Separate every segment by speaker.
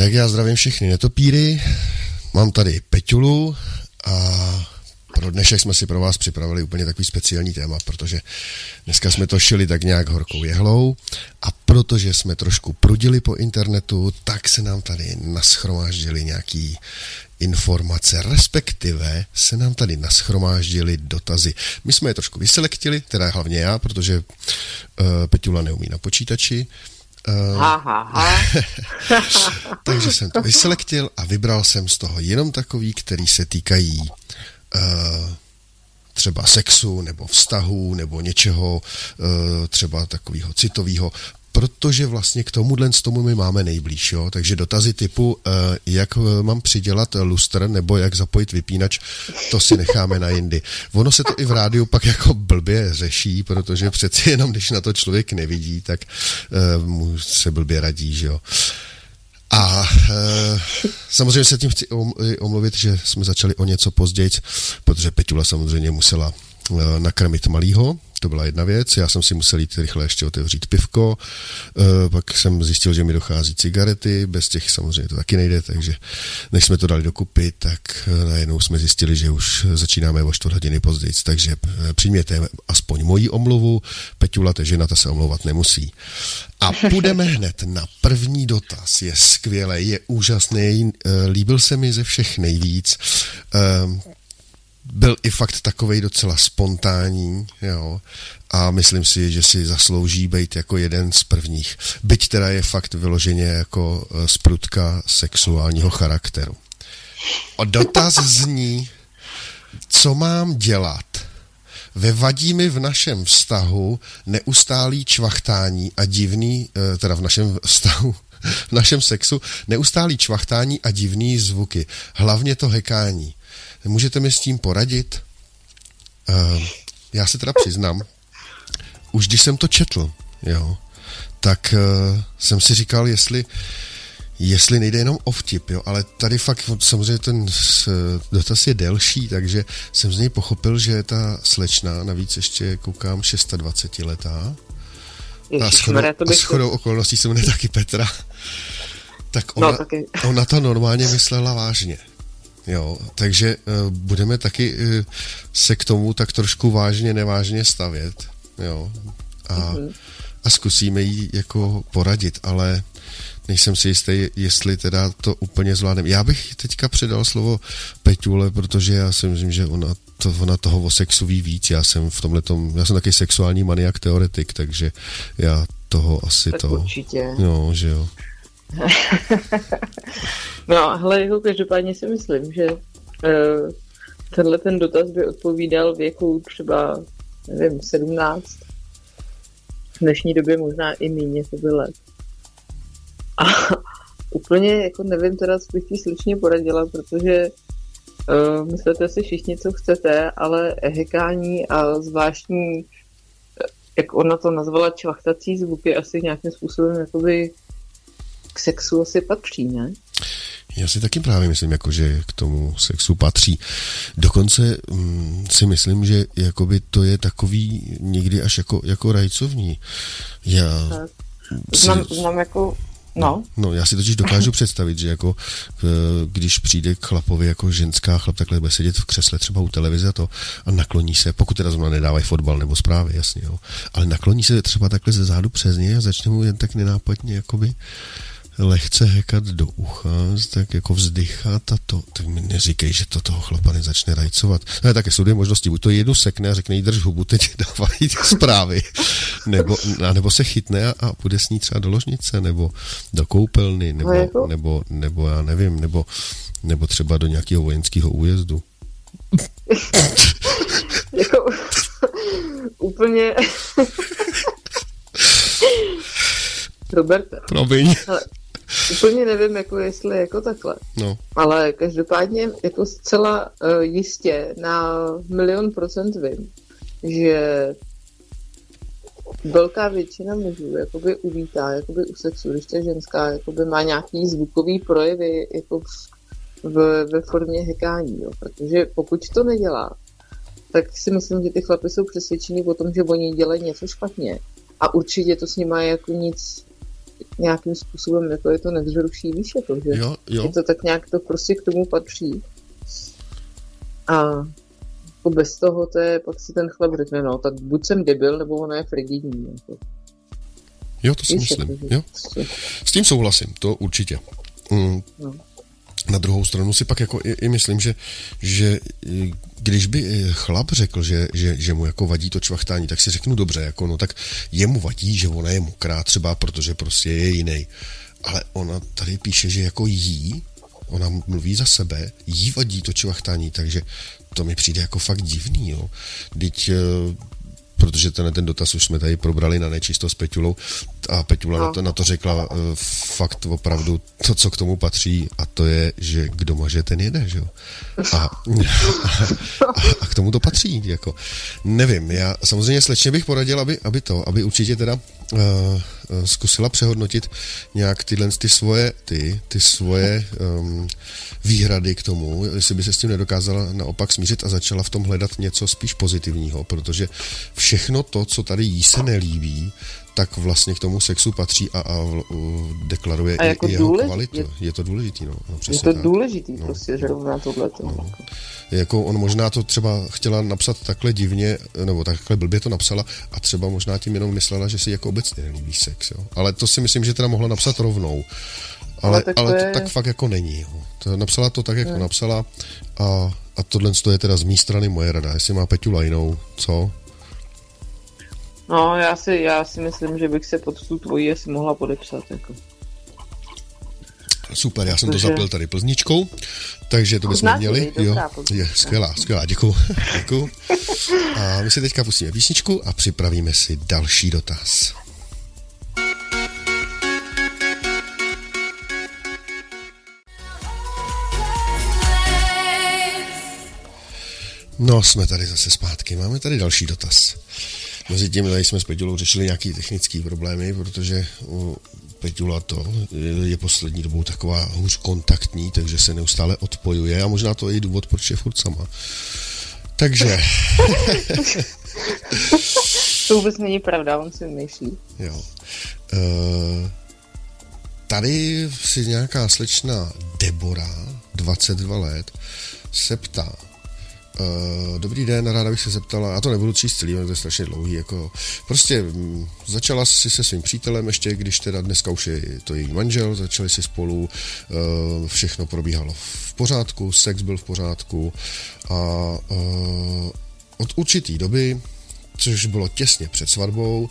Speaker 1: Tak já zdravím všechny netopíry. Mám tady Peťulu a pro dnešek jsme si pro vás připravili úplně takový speciální téma, protože dneska jsme to šili tak nějak horkou jehlou a protože jsme trošku prudili po internetu, tak se nám tady naschromáždili nějaký informace, respektive se nám tady naschromáždili dotazy. My jsme je trošku vyselektili, teda hlavně já, protože uh, Peťula neumí na počítači,
Speaker 2: Uh, ha, ha, ha.
Speaker 1: takže jsem to vyselektil a vybral jsem z toho jenom takový, který se týkají uh, třeba sexu nebo vztahu nebo něčeho uh, třeba takového citového, protože vlastně k tomuhle z tomu my máme nejblíž, jo? takže dotazy typu, uh, jak mám přidělat lustr nebo jak zapojit vypínač, to si necháme na jindy. Ono se to i v rádiu pak jako blbě řeší, protože přeci jenom, když na to člověk nevidí, tak uh, mu se blbě radí, že jo. A e, samozřejmě se tím chci omluvit, že jsme začali o něco později, protože Peťula samozřejmě musela e, nakrmit malýho, to byla jedna věc. Já jsem si musel jít rychle ještě otevřít pivko, e, pak jsem zjistil, že mi dochází cigarety, bez těch samozřejmě to taky nejde, takže než jsme to dali dokupy, tak e, najednou jsme zjistili, že už začínáme o čtvrt hodiny později, takže e, přijměte aspoň moji omluvu, Peťula, ta žena, ta se omlouvat nemusí. A půjdeme hned na první dotaz. Je skvělý, je úžasný, líbil se mi ze všech nejvíc byl i fakt takový docela spontánní, jo, a myslím si, že si zaslouží být jako jeden z prvních. Byť teda je fakt vyloženě jako eh, sprutka sexuálního charakteru. O dotaz zní, co mám dělat? Vevadí mi v našem vztahu neustálý čvachtání a divný, eh, teda v našem vztahu, v našem sexu, neustálý čvachtání a divný zvuky. Hlavně to hekání. Můžete mi s tím poradit? Uh, já se teda přiznám, už když jsem to četl, jo, tak uh, jsem si říkal, jestli jestli nejde jenom o vtip, jo, ale tady fakt samozřejmě ten dotaz je delší, takže jsem z něj pochopil, že ta slečna, navíc ještě koukám 26 letá, a shodou, shodou okolností se jmenuje taky Petra, tak no, ona, no, taky. ona to normálně myslela vážně. Jo, takže uh, budeme taky uh, se k tomu tak trošku vážně, nevážně stavět. Jo, a, mm-hmm. a zkusíme jí jako poradit, ale nejsem si jistý, jestli teda to úplně zvládnem. Já bych teďka předal slovo Peťule, protože já si myslím, že ona, to, ona toho o sexu ví víc. Já jsem v tomhle tom, já jsem taky sexuální maniak teoretik, takže já toho asi
Speaker 2: tak
Speaker 1: to...
Speaker 2: určitě.
Speaker 1: Jo, že jo.
Speaker 2: No, hele, jako každopádně si myslím, že uh, tenhle ten dotaz by odpovídal věku třeba, nevím, 17. V dnešní době možná i méně to by let. A úplně jako nevím teda, co bych jí slečně poradila, protože uh, myslíte si všichni, co chcete, ale hekání a zvláštní, jak ona to nazvala, čvachtací zvuky asi nějakým způsobem jakoby k sexu asi patří, ne?
Speaker 1: Já si taky právě myslím, jako, že k tomu sexu patří. Dokonce hm, si myslím, že jakoby to je takový někdy až jako, jako rajcovní. Já
Speaker 2: tak. Znám, si... znám jako No.
Speaker 1: no, já si totiž dokážu představit, že jako když přijde k chlapovi jako ženská chlap takhle bude sedět v křesle třeba u televize a to a nakloní se, pokud teda zrovna nedávají fotbal nebo zprávy, jasně, jo, ale nakloní se třeba takhle ze zádu přes něj a začne mu jen tak nenápadně jakoby lehce hekat do ucha, tak jako vzdychat a to, tak mi neříkej, že to toho chlapa nezačne rajcovat. No, také jsou dvě možnosti, buď to jednu sekne a řekne jí drž hubu, teď dávají ty zprávy, nebo, a nebo se chytne a, a půjde s ní třeba do ložnice, nebo do koupelny, nebo, no, jako? nebo, nebo já nevím, nebo, nebo třeba do nějakého vojenského újezdu.
Speaker 2: jako úplně Roberte.
Speaker 1: Promiň.
Speaker 2: Ale úplně nevím, jako jestli jako takhle.
Speaker 1: No.
Speaker 2: Ale každopádně jako zcela uh, jistě na milion procent vím, že velká většina mužů jakoby uvítá jakoby u sexu, když ta ženská jakoby má nějaký zvukový projevy jako v, ve formě hekání, jo. protože pokud to nedělá, tak si myslím, že ty chlapy jsou přesvědčení o tom, že oni dělají něco špatně a určitě to s nimi jako nic nějakým způsobem jako je to nevzruší, víš, jako, že
Speaker 1: Jo, jo.
Speaker 2: je to tak nějak, to prostě k tomu patří. A jako bez toho, to je, pak si ten chlap řekne, no, tak buď jsem debil, nebo ona je frigidní. Jako.
Speaker 1: Jo, to si
Speaker 2: Víš,
Speaker 1: myslím.
Speaker 2: jako, že
Speaker 1: Jo.
Speaker 2: prostě,
Speaker 1: S tím souhlasím, to určitě. Mm.
Speaker 2: no.
Speaker 1: Na druhou stranu si pak jako i, i myslím, že, že když by i chlap řekl, že, že, že mu jako vadí to čvachtání, tak si řeknu dobře, jako no tak jemu vadí, že ona je mokrá třeba, protože prostě je jiný. Ale ona tady píše, že jako jí, ona mluví za sebe, jí vadí to čvachtání, takže to mi přijde jako fakt divný, jo. Teď eh, protože ten, ten dotaz už jsme tady probrali na nečisto s Peťulou a Peťula
Speaker 2: No.
Speaker 1: na, to, na to řekla uh, fakt opravdu to, co k tomu patří a to je, že kdo maže, ten jede, že jo. A, a, a k tomu to patří, jako. Nevím, já samozřejmě slečně bych poradil, aby, aby to, aby určitě teda zkusila přehodnotit nějak tyhle ty svoje, ty, ty svoje um, výhrady k tomu, jestli by se s tím nedokázala naopak smířit a začala v tom hledat něco spíš pozitivního, protože všechno to, co tady jí se nelíbí, tak vlastně k tomu sexu patří a, a deklaruje
Speaker 2: A
Speaker 1: i,
Speaker 2: jako
Speaker 1: i jeho
Speaker 2: důležitý-
Speaker 1: kvalitu. Je,
Speaker 2: je-
Speaker 1: to důležitý, no. no
Speaker 2: Je to
Speaker 1: tak.
Speaker 2: důležitý
Speaker 1: No.
Speaker 2: prostě zrovna tohle. No.
Speaker 1: Jako on možná to třeba chtěla napsat takhle divně, nebo takhle blbě to napsala a třeba možná tím jenom myslela, že si jako obecně nelíbí sex, jo. Ale to si myslím, že teda mohla napsat rovnou. Ale,
Speaker 2: Ale tak to
Speaker 1: ale to
Speaker 2: je-
Speaker 1: tak fakt jako není. Jo. To napsala to tak, jak to napsala a, a tohle je teda z mé strany moje rada. Jestli má Peťula jinou, co?
Speaker 2: No, já si, já si myslím, že bych se pod tu tvoji asi mohla podepsat. Jako.
Speaker 1: Super, já jsem to zapil tady plzničkou, takže to bychom měli.
Speaker 2: plznička.
Speaker 1: je skvělá, skvělá, děkuju. děkuju. A my si teďka pustíme písničku a připravíme si další dotaz. No, jsme tady zase zpátky. Máme tady další dotaz. Mezi tím tady jsme s Peťulou řešili nějaký technické problémy, protože u Peťula to je poslední dobou taková hůř kontaktní, takže se neustále odpojuje a možná to je i důvod, proč je furt sama. Takže,
Speaker 2: To vůbec není pravda, on si myslí.
Speaker 1: jo. Uh, tady si nějaká slečna Debora, 22 let, se ptá, Uh, dobrý den, ráda bych se zeptala, já to nebudu číst celý, to je strašně dlouhý, jako prostě mm, začala si se svým přítelem ještě, když teda dneska už je to její manžel, začali si spolu, uh, všechno probíhalo v pořádku, sex byl v pořádku a uh, od určitý doby, což bylo těsně před svatbou,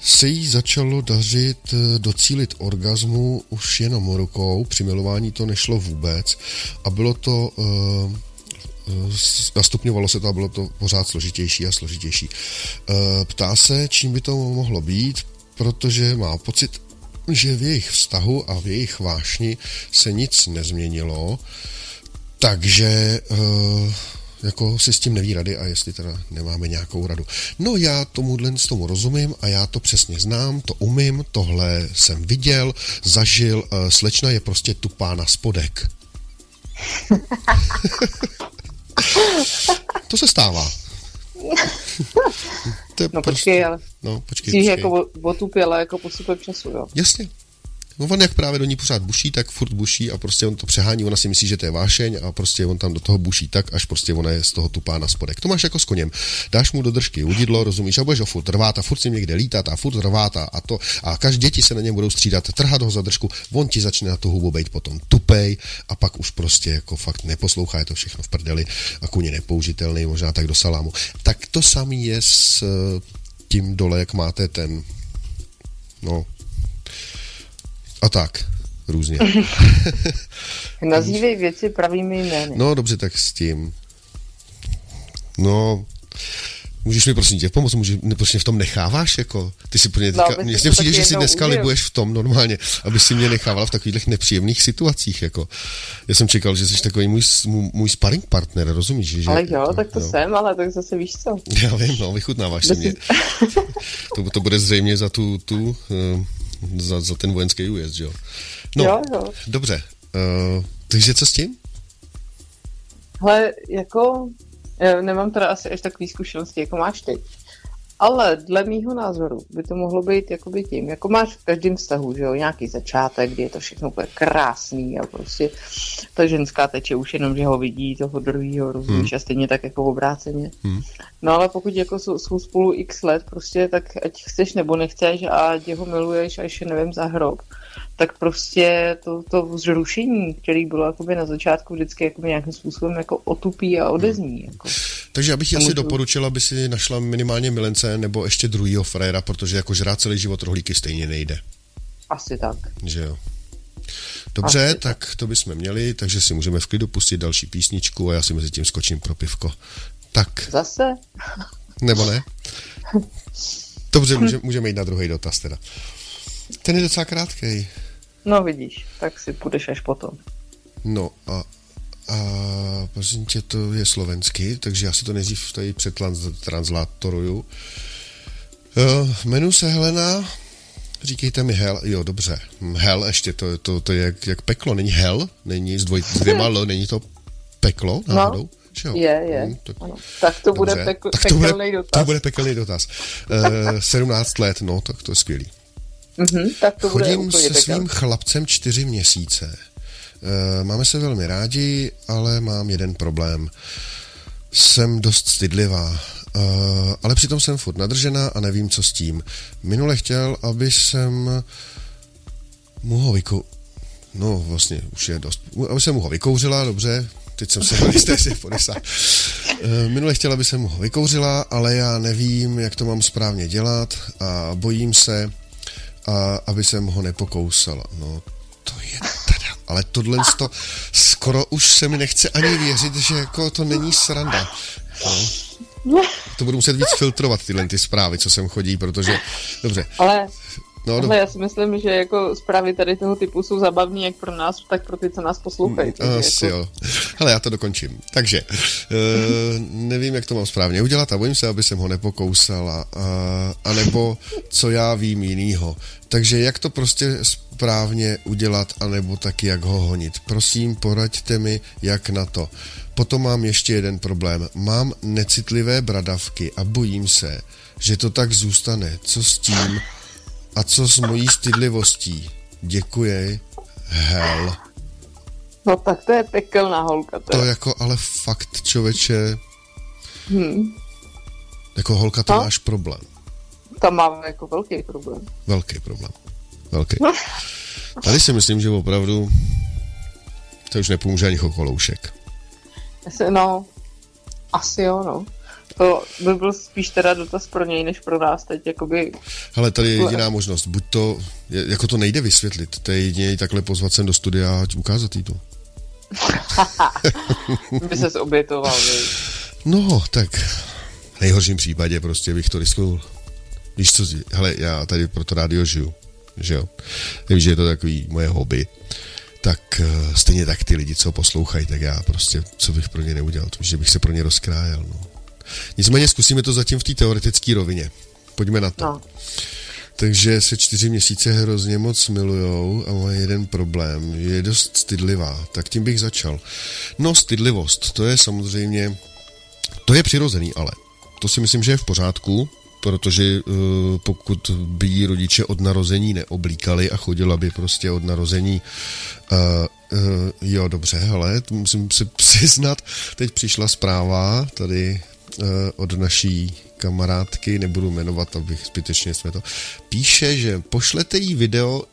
Speaker 1: se jí začalo dařit docílit orgazmu už jenom rukou, při milování to nešlo vůbec a bylo to uh, nastupňovalo se to a bylo to pořád složitější a složitější. Eh, Ptá se, čím by to mohlo být, protože má pocit, že v jejich vztahu a v jejich vášni se nic nezměnilo, takže eh, jako si s tím neví rady a jestli teda nemáme nějakou radu. No já tomuhle z tomu rozumím a já to přesně znám, to umím, tohle jsem viděl, zažil, eh, slečna je prostě tupá na spodek. To se stává. to je
Speaker 2: No počkej, ale
Speaker 1: No, počkej, počkej.
Speaker 2: jako o- otupěla jako postupem času, jo?
Speaker 1: Jasně. No on jak právě do ní pořád buší, tak furt buší a prostě on to přehání, ona si myslí, že to je vášeň a prostě on tam do toho buší tak, až prostě ona je z toho tupá na spodek. To máš jako s koněm. Dáš mu do držky udidlo, rozumíš, a budeš ho furt rvát a furt si někde lítat a furt rvát a, to. A každý děti se na něm budou střídat, trhat ho za držku, on ti začne na tu hubu být potom tupej a pak už prostě jako fakt neposlouchá, je to všechno v prdeli a kuně nepoužitelný, možná tak do salámu. Tak to samý je s eh, tím dole, jak máte ten, no, a tak, různě.
Speaker 2: Nazývej věci pravými jmény.
Speaker 1: No dobře, tak s tím. No, můžeš mi prosím tě pomoct, můžeš, ne, prostě v tom necháváš, jako, ty si pro mě
Speaker 2: No,
Speaker 1: teďka, mně
Speaker 2: to
Speaker 1: přijde, že si dneska
Speaker 2: užil.
Speaker 1: libuješ v tom normálně, aby si mě nechávala v takových nepříjemných situacích, jako. Já jsem čekal, že jsi takový můj, můj, sparring partner, rozumíš? Že,
Speaker 2: ale jo, tak to jsem, ale tak zase víš co.
Speaker 1: Já vím, no, vychutnáváš si mě. To, to bude zřejmě za tu, tu eh, za, za ten vojenský újezd, že jo? No,
Speaker 2: Jo, jo.
Speaker 1: dobře. Uh, takže co s tím?
Speaker 2: Hele, jako, já nemám teda asi až takový zkušenosti, jako máš ty. Ale dle mýho názoru by to mohlo být jakoby tím, jako máš v každém vztahu, že jo, nějaký začátek, kdy je to všechno úplně krásný a prostě ta ženská teče už jenom, že ho vidí toho druhého, rozumíš, hmm. a stejně tak jako obráceně. Hmm. No ale pokud jako jsou, jsou spolu x let, prostě tak ať chceš nebo nechceš a ať ho miluješ až nevím za hrob, tak prostě to, to zrušení, který bylo jakoby na začátku vždycky jakoby nějakým způsobem jako otupí a odezní. Jako.
Speaker 1: Takže abych asi doporučila, aby si našla minimálně milence nebo ještě druhýho fréra, protože jako žrát celý život rohlíky stejně nejde.
Speaker 2: Asi tak.
Speaker 1: Že jo. Dobře, Asi tak. tak to bychom měli, takže si můžeme v klidu pustit další písničku a já si mezi tím skočím pro pivko. Tak.
Speaker 2: Zase?
Speaker 1: Nebo ne? Dobře, můžeme, můžeme jít na druhý dotaz teda. Ten je docela krátký.
Speaker 2: No vidíš, tak si půjdeš až potom.
Speaker 1: No a, a prosím tě, to je slovensky, takže já si to nejdřív tady přetranslatoruju. Uh, jmenuji se Helena, říkejte mi hell, jo, dobře, hell ještě, to, to, to je jak, jak peklo, není hell, není s, dvoj, s dvěma l, není to peklo
Speaker 2: no. náhodou? No. Je, je. Hmm, tak, tak to bude pekl, tak to bude, pekelný dotaz.
Speaker 1: To bude pekelný dotaz. Uh, 17 let, no, tak to je skvělý.
Speaker 2: Mm-hmm, tak to
Speaker 1: Chodím se svým chlapcem čtyři měsíce. E, máme se velmi rádi, ale mám jeden problém. Jsem dost stydlivá, e, ale přitom jsem furt nadržená a nevím, co s tím. Minule chtěl, aby jsem mu ho vykou... No, vlastně už je dost... Aby jsem mu ho vykouřila, dobře, teď jsem se jistý, jestli e, Minule chtěla, aby jsem mu ho vykouřila, ale já nevím, jak to mám správně dělat a bojím se, a aby jsem ho nepokousala. No, to je teda, ale tohle to skoro už se mi nechce ani věřit, že jako to není sranda. No. To budu muset víc filtrovat tyhle ty zprávy, co sem chodí, protože, dobře.
Speaker 2: Ale No, Ale já si myslím, že jako zprávy tady toho typu jsou zabavní jak pro nás, tak pro ty, co nás poslouchají.
Speaker 1: Mm, asi jako... jo. Ale já to dokončím. Takže, uh, nevím, jak to mám správně udělat a bojím se, aby jsem ho nepokousala, uh, anebo co já vím jinýho. Takže jak to prostě správně udělat, anebo taky jak ho honit. Prosím, poraďte mi, jak na to. Potom mám ještě jeden problém. Mám necitlivé bradavky a bojím se, že to tak zůstane. Co s tím? A co s mojí stydlivostí? Děkuji. Hell.
Speaker 2: No tak to je pekelná holka.
Speaker 1: To, to jako ale fakt, člověče. Hmm. Jako holka to no? máš problém.
Speaker 2: Tam mám jako velký problém.
Speaker 1: Velký problém. Velký. Tady si myslím, že opravdu to už nepomůže ani chokoloušek.
Speaker 2: No, asi jo, no. To by byl spíš teda dotaz pro něj, než pro nás teď, jakoby...
Speaker 1: Ale tady je jediná možnost, buď to, jako to nejde vysvětlit, to je jedině takhle pozvat sem do studia a ukázat jí to.
Speaker 2: by se obětoval,
Speaker 1: No, tak v nejhorším případě prostě bych to risknul. Víš co, hele, já tady pro to rádio žiju, že jo. Vím, že je to takový moje hobby. Tak uh, stejně tak ty lidi, co poslouchají, tak já prostě, co bych pro ně neudělal, to, že bych se pro ně rozkrájel, no. Nicméně zkusíme to zatím v té teoretické rovině. Pojďme na to. No. Takže se čtyři měsíce hrozně moc milujou a má jeden problém. Je dost stydlivá. Tak tím bych začal. No, stydlivost, to je samozřejmě, to je přirozený, ale to si myslím, že je v pořádku, protože uh, pokud by jí rodiče od narození neoblíkali a chodila by prostě od narození uh, uh, jo, dobře, ale musím si přiznat, teď přišla zpráva tady od naší kamarádky, nebudu jmenovat, abych zbytečně jsme to, píše, že pošlete jí video,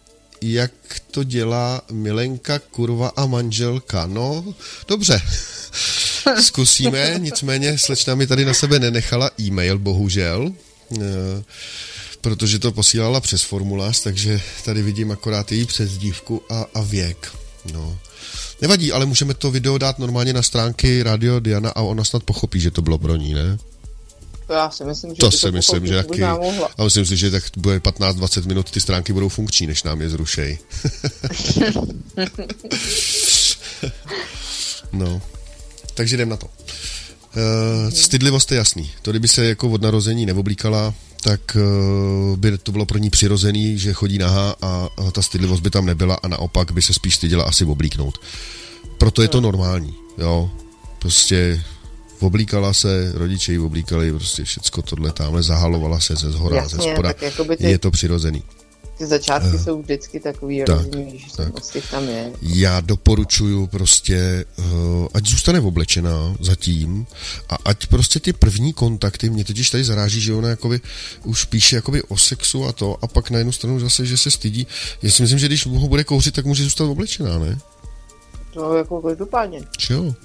Speaker 1: jak to dělá Milenka, kurva a manželka. No, dobře, zkusíme, nicméně slečna mi tady na sebe nenechala e-mail, bohužel, eh, protože to posílala přes formulář, takže tady vidím akorát její přezdívku a, a věk. No. Nevadí, ale můžeme to video dát normálně na stránky Radio Diana a ona snad pochopí, že to bylo pro ní, ne?
Speaker 2: To já si myslím, že
Speaker 1: to si myslím, že taky. A myslím si, že tak bude 15-20 minut, ty stránky budou funkční, než nám je zrušej. no. Takže jdem na to. Uh, stydlivost je jasný. To, kdyby se jako od narození neoblíkala, tak uh, by to bylo pro ní přirozený, že chodí nahá a, a ta stydlivost by tam nebyla a naopak by se spíš styděla asi oblíknout. Proto je to normální, jo. Prostě oblíkala se, rodiče ji oblíkali, prostě všecko tohle tamhle, zahalovala se ze zhora,
Speaker 2: Jasně,
Speaker 1: ze spoda.
Speaker 2: ty-
Speaker 1: Je to přirozený.
Speaker 2: Ty začátky jsou vždycky takový
Speaker 1: tak,
Speaker 2: rozumí, že
Speaker 1: tak.
Speaker 2: tam je.
Speaker 1: Já doporučuju prostě, uh, ať zůstane oblečená zatím a ať prostě ty první kontakty, mě totiž tady zaráží, že ona jakoby už píše jakoby o sexu a to a pak na jednu stranu zase, že se stydí. Já si myslím, že když ho bude kouřit, tak může zůstat oblečená, ne?
Speaker 2: To jako každopádně.
Speaker 1: Jo?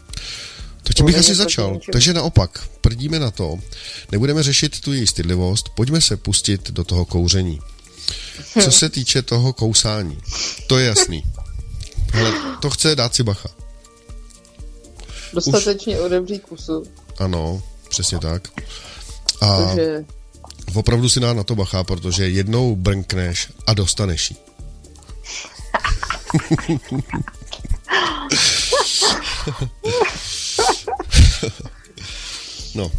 Speaker 1: Tak tím
Speaker 2: To
Speaker 1: bych asi začal. Takže naopak, prdíme na to, nebudeme řešit tu její stydlivost, pojďme se pustit do toho kouření. Co se týče toho kousání, to je jasný. Hele, to chce dát si bacha.
Speaker 2: Dostatečně odebřít kusu,
Speaker 1: Ano, přesně tak. A
Speaker 2: protože
Speaker 1: opravdu si dá na to bacha, protože jednou brnkneš a dostaneš ji. no,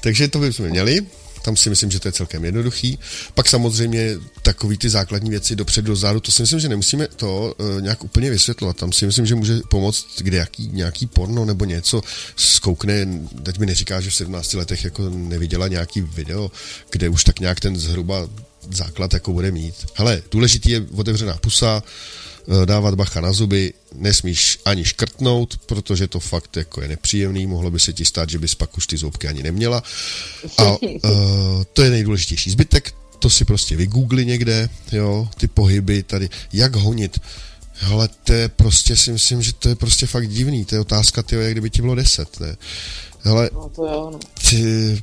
Speaker 1: takže to bychom měli. Tam si myslím, že to je celkem jednoduchý. Pak samozřejmě takový ty základní věci dopředu, dozadu, to si myslím, že nemusíme to uh, nějak úplně vysvětlovat. Tam si myslím, že může pomoct kde jaký, nějaký porno nebo něco zkoukne. Teď mi neříká, že v 17 letech jako neviděla nějaký video, kde už tak nějak ten zhruba základ jako bude mít. Hele, důležitý je otevřená pusa, eh, dávat bacha na zuby, nesmíš ani škrtnout, protože to fakt jako je nepříjemný, mohlo by se ti stát, že bys pak už ty zoubky ani neměla. A uh, to je nejdůležitější. Zbytek to si prostě vygoogli někde, jo, ty pohyby tady, jak honit. Ale to je prostě, si myslím, že to je prostě fakt divný. To je otázka, tyjo, jak kdyby ti bylo deset, ne? Hele,
Speaker 2: no to jo, no.
Speaker 1: ty...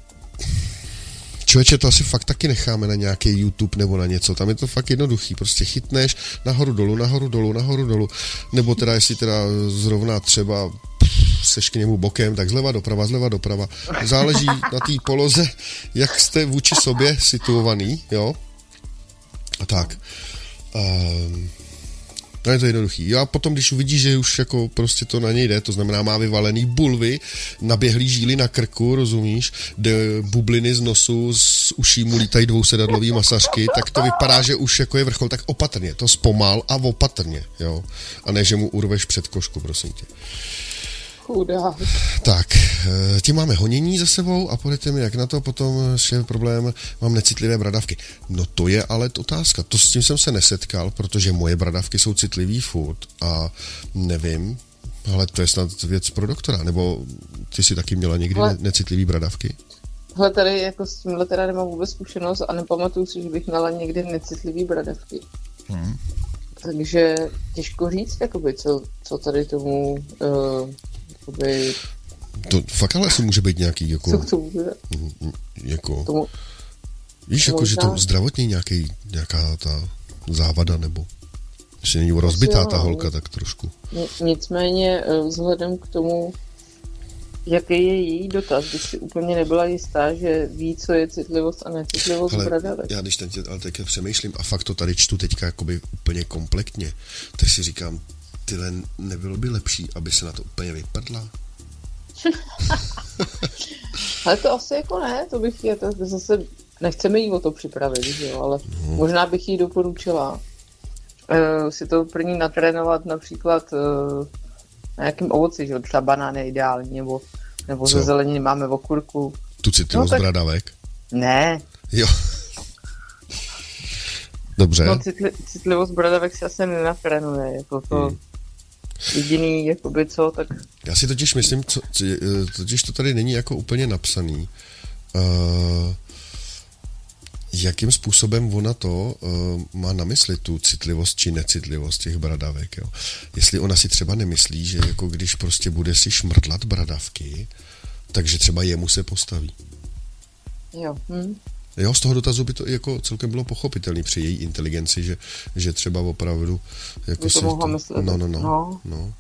Speaker 1: Člověče, to asi fakt taky necháme na nějaký YouTube nebo na něco. Tam je to fakt jednoduchý. Prostě chytneš nahoru dolů, nahoru dolů, nahoru dolů. Nebo teda, jestli teda zrovna třeba seš k němu bokem, tak zleva doprava, zleva doprava. Záleží na té poloze, jak jste vůči sobě situovaný, jo? A tak. Um, No je to jednoduchý. Jo a potom, když uvidíš, že už jako prostě to na něj jde, to znamená má vyvalený bulvy, naběhlý žíly na krku, rozumíš, jde bubliny z nosu, z uší mu lítají dvousedadlový masažky, tak to vypadá, že už jako je vrchol, tak opatrně, to zpomal a opatrně, jo. A ne, že mu urveš před košku, prosím tě.
Speaker 2: Chudá.
Speaker 1: Tak, eh, tím máme honění za sebou a pověďte mi, jak na to potom je problém, mám necitlivé bradavky. No to je ale otázka, to s tím jsem se nesetkal, protože moje bradavky jsou citlivý furt a nevím, ale to je snad věc pro doktora, nebo ty si taky měla někdy
Speaker 2: Ale-
Speaker 1: ne- necitlivý bradavky?
Speaker 2: Hele, tady jako s tímhle teda nemám vůbec zkušenost a nepamatuju si, že bych měla někdy necitlivý bradavky.
Speaker 1: Hmm.
Speaker 2: Takže těžko říct, jakoby, co, co tady tomu, uh, jakoby,
Speaker 1: To fakt ale asi může být nějaký,
Speaker 2: co
Speaker 1: jako,
Speaker 2: k tomu,
Speaker 1: jako
Speaker 2: tomu
Speaker 1: víš, jako, že to
Speaker 2: možná-
Speaker 1: zdravotní nějaký, nějaká ta závada, nebo že není rozbitá ta
Speaker 2: no.
Speaker 1: holka tak trošku.
Speaker 2: Ni- Nicméně eh, vzhledem k tomu, jaký je její dotaz, bych si úplně nebyla jistá, že ví, co je citlivost a necitlivost
Speaker 1: Hele,
Speaker 2: bradavek.
Speaker 1: já když teď, ale teď přemýšlím a fakt to tady čtu teďka jakoby úplně kompletně, tak si říkám, tyhle nebylo by lepší, aby se na to úplně vypadla?
Speaker 2: Ale to asi jako ne, to bych je, to zase, nechceme jí o to připravit, že jo, ale
Speaker 1: No.
Speaker 2: možná bych jí doporučila uh, si to první natrénovat například uh, na jakým ovoci, že jo, třeba banán je ideální, nebo, nebo
Speaker 1: Co?
Speaker 2: ze zeleniny máme okurku.
Speaker 1: Tu citlivost
Speaker 2: No, tak-
Speaker 1: bradavek?
Speaker 2: Ne,
Speaker 1: Jo. Dobře.
Speaker 2: no citli, citlivost bradavek se asi nenatrénuje, jako to
Speaker 1: Hmm.
Speaker 2: Jediný, jakoby co, tak
Speaker 1: Já si totiž myslím, co, co, eh, totiž to tady není jako úplně napsaný, uh, jakým způsobem ona to uh, má na mysli, tu citlivost či necitlivost těch bradavek. Jo. Jestli ona si třeba nemyslí, že jako když prostě bude si šmrdlat bradavky, takže třeba jemu se postaví.
Speaker 2: jo. Hm.
Speaker 1: Jo, z toho dotazu by to jako celkem bylo pochopitelný při její inteligenci, že, že třeba opravdu jako
Speaker 2: By to
Speaker 1: se
Speaker 2: mohla myslet.
Speaker 1: no, no, no,
Speaker 2: No.
Speaker 1: no.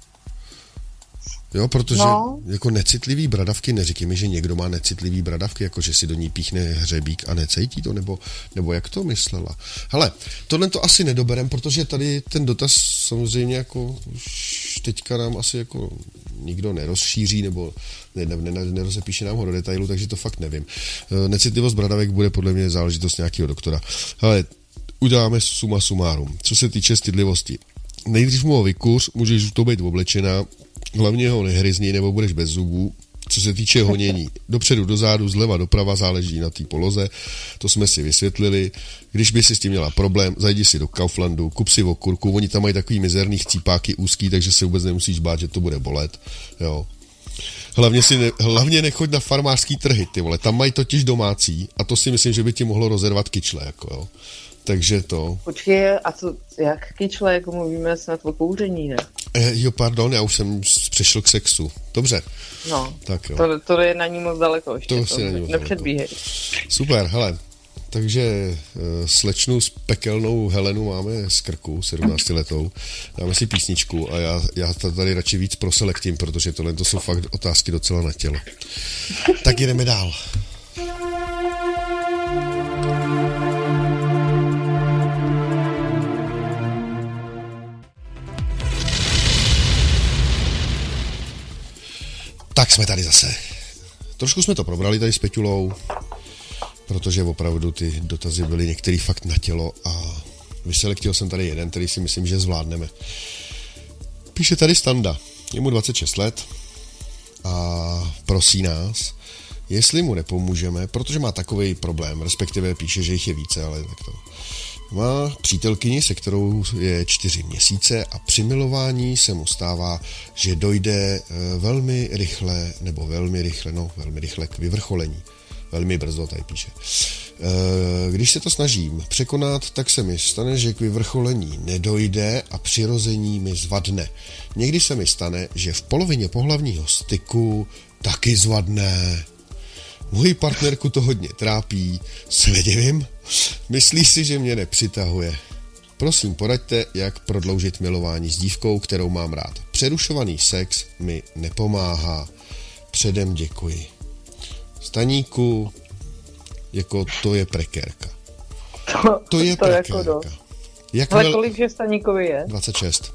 Speaker 1: Jo, protože
Speaker 2: No.
Speaker 1: jako necitlivý bradavky, neříkej mi, že někdo má necitlivý bradavky, jako že si do ní píchne hřebík a necítí to, nebo, nebo jak to myslela. Hele, tohle to asi nedoberem, protože tady ten dotaz samozřejmě jako už teďka nám asi jako nikdo nerozšíří, nebo ne, ne, ne, nerozepíše nám ho do detailu, takže to fakt nevím. Eh, Necitlivost bradavek bude podle mě záležitost nějakého doktora. Ale uděláme suma sumárum. Co se týče stydlivosti. Nejdřív mu ho vykuř, můžeš to být oblečená, hlavně ho nehryzni, nebo budeš bez zubů, co se týče honění. Dopředu, dozadu, zleva, doprava, záleží na té poloze. To jsme si vysvětlili. Když by si s tím měla problém, zajdi si do Kauflandu, kup si okurku. Oni tam mají takový mizerný chcípáky úzký, takže se vůbec nemusíš bát, že to bude bolet. Jo. Hlavně, si ne, hlavně nechoď na farmářský trhy, ty vole. Tam mají totiž domácí a to si myslím, že by ti mohlo rozervat kyčle, jako jo. Takže to.
Speaker 2: Počkej, a co, jak kyčle, jako mluvíme snad o kouření, ne?
Speaker 1: Eh, jo, pardon, já už jsem přešel k sexu. Dobře.
Speaker 2: No,
Speaker 1: Tak jo.
Speaker 2: to, to je na ní moc daleko ještě.
Speaker 1: To si není moc
Speaker 2: Nepředbíhej.
Speaker 1: Super, hele. Takže eh, slečnu s pekelnou Helenu máme z krku, 17 letou. Dáme si písničku a já, já tady radši víc proselektím, protože tohle to jsou fakt otázky docela na tělo. Tak jdeme dál. Tak jsme tady zase. Trošku jsme to probrali tady s Peťulou, protože opravdu ty dotazy byly některý fakt na tělo a vyselektil jsem tady jeden, který si myslím, že zvládneme. Píše tady Standa, je mu 26 let a prosí nás, jestli mu nepomůžeme, protože má takový problém, respektive píše, že jich je více, ale tak to. Má přítelkyni, se kterou je čtyři měsíce a při milování se mu stává, že dojde eh, velmi rychle, nebo velmi rychle, no velmi rychle k vyvrcholení. Velmi brzo tady píše. Eh, Když se to snažím překonat, tak se mi stane, že k vyvrcholení nedojde a přirození mi zvadne. Někdy se mi stane, že v polovině pohlavního styku taky zvadne. Moji partnerku to hodně trápí, se nedivím. Myslí si, že mě nepřitahuje. Prosím, poraďte, jak prodloužit milování s dívkou, kterou mám rád. Přerušovaný sex mi nepomáhá. Předem děkuji. Staníku, jako to je prekérka.
Speaker 2: To,
Speaker 1: To je
Speaker 2: to jako do.
Speaker 1: prekérka. Jak
Speaker 2: Ale
Speaker 1: mil...
Speaker 2: kolik že Staníkovi je?
Speaker 1: 26.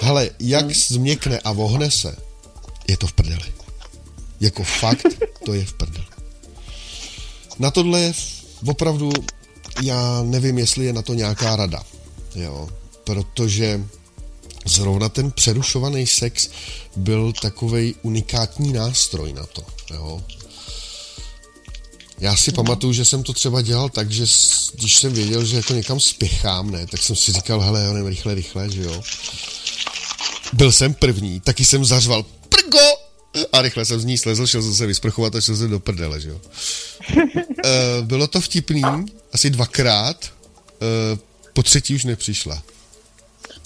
Speaker 1: Hele, jak změkne a vohne se, je to v prdeli. Jako fakt, to je v prdeli. Na tohle je opravdu, já nevím, jestli je na to nějaká rada. Jo, protože zrovna ten přerušovaný sex byl takovej unikátní nástroj na to. Jo. Já si pamatuju, že jsem to třeba dělal tak, že když jsem věděl, že jako někam spěchám, ne, tak jsem si říkal, hele, jo, nevím, rychle, rychle, že jo. Byl jsem první, taky jsem zařval prgo a rychle jsem z ní slezl, šel jsem se vysprchovat a šel jsem do prdele, že jo. Eh, Bylo to vtipný, asi dvakrát, eh, po třetí už nepřišla.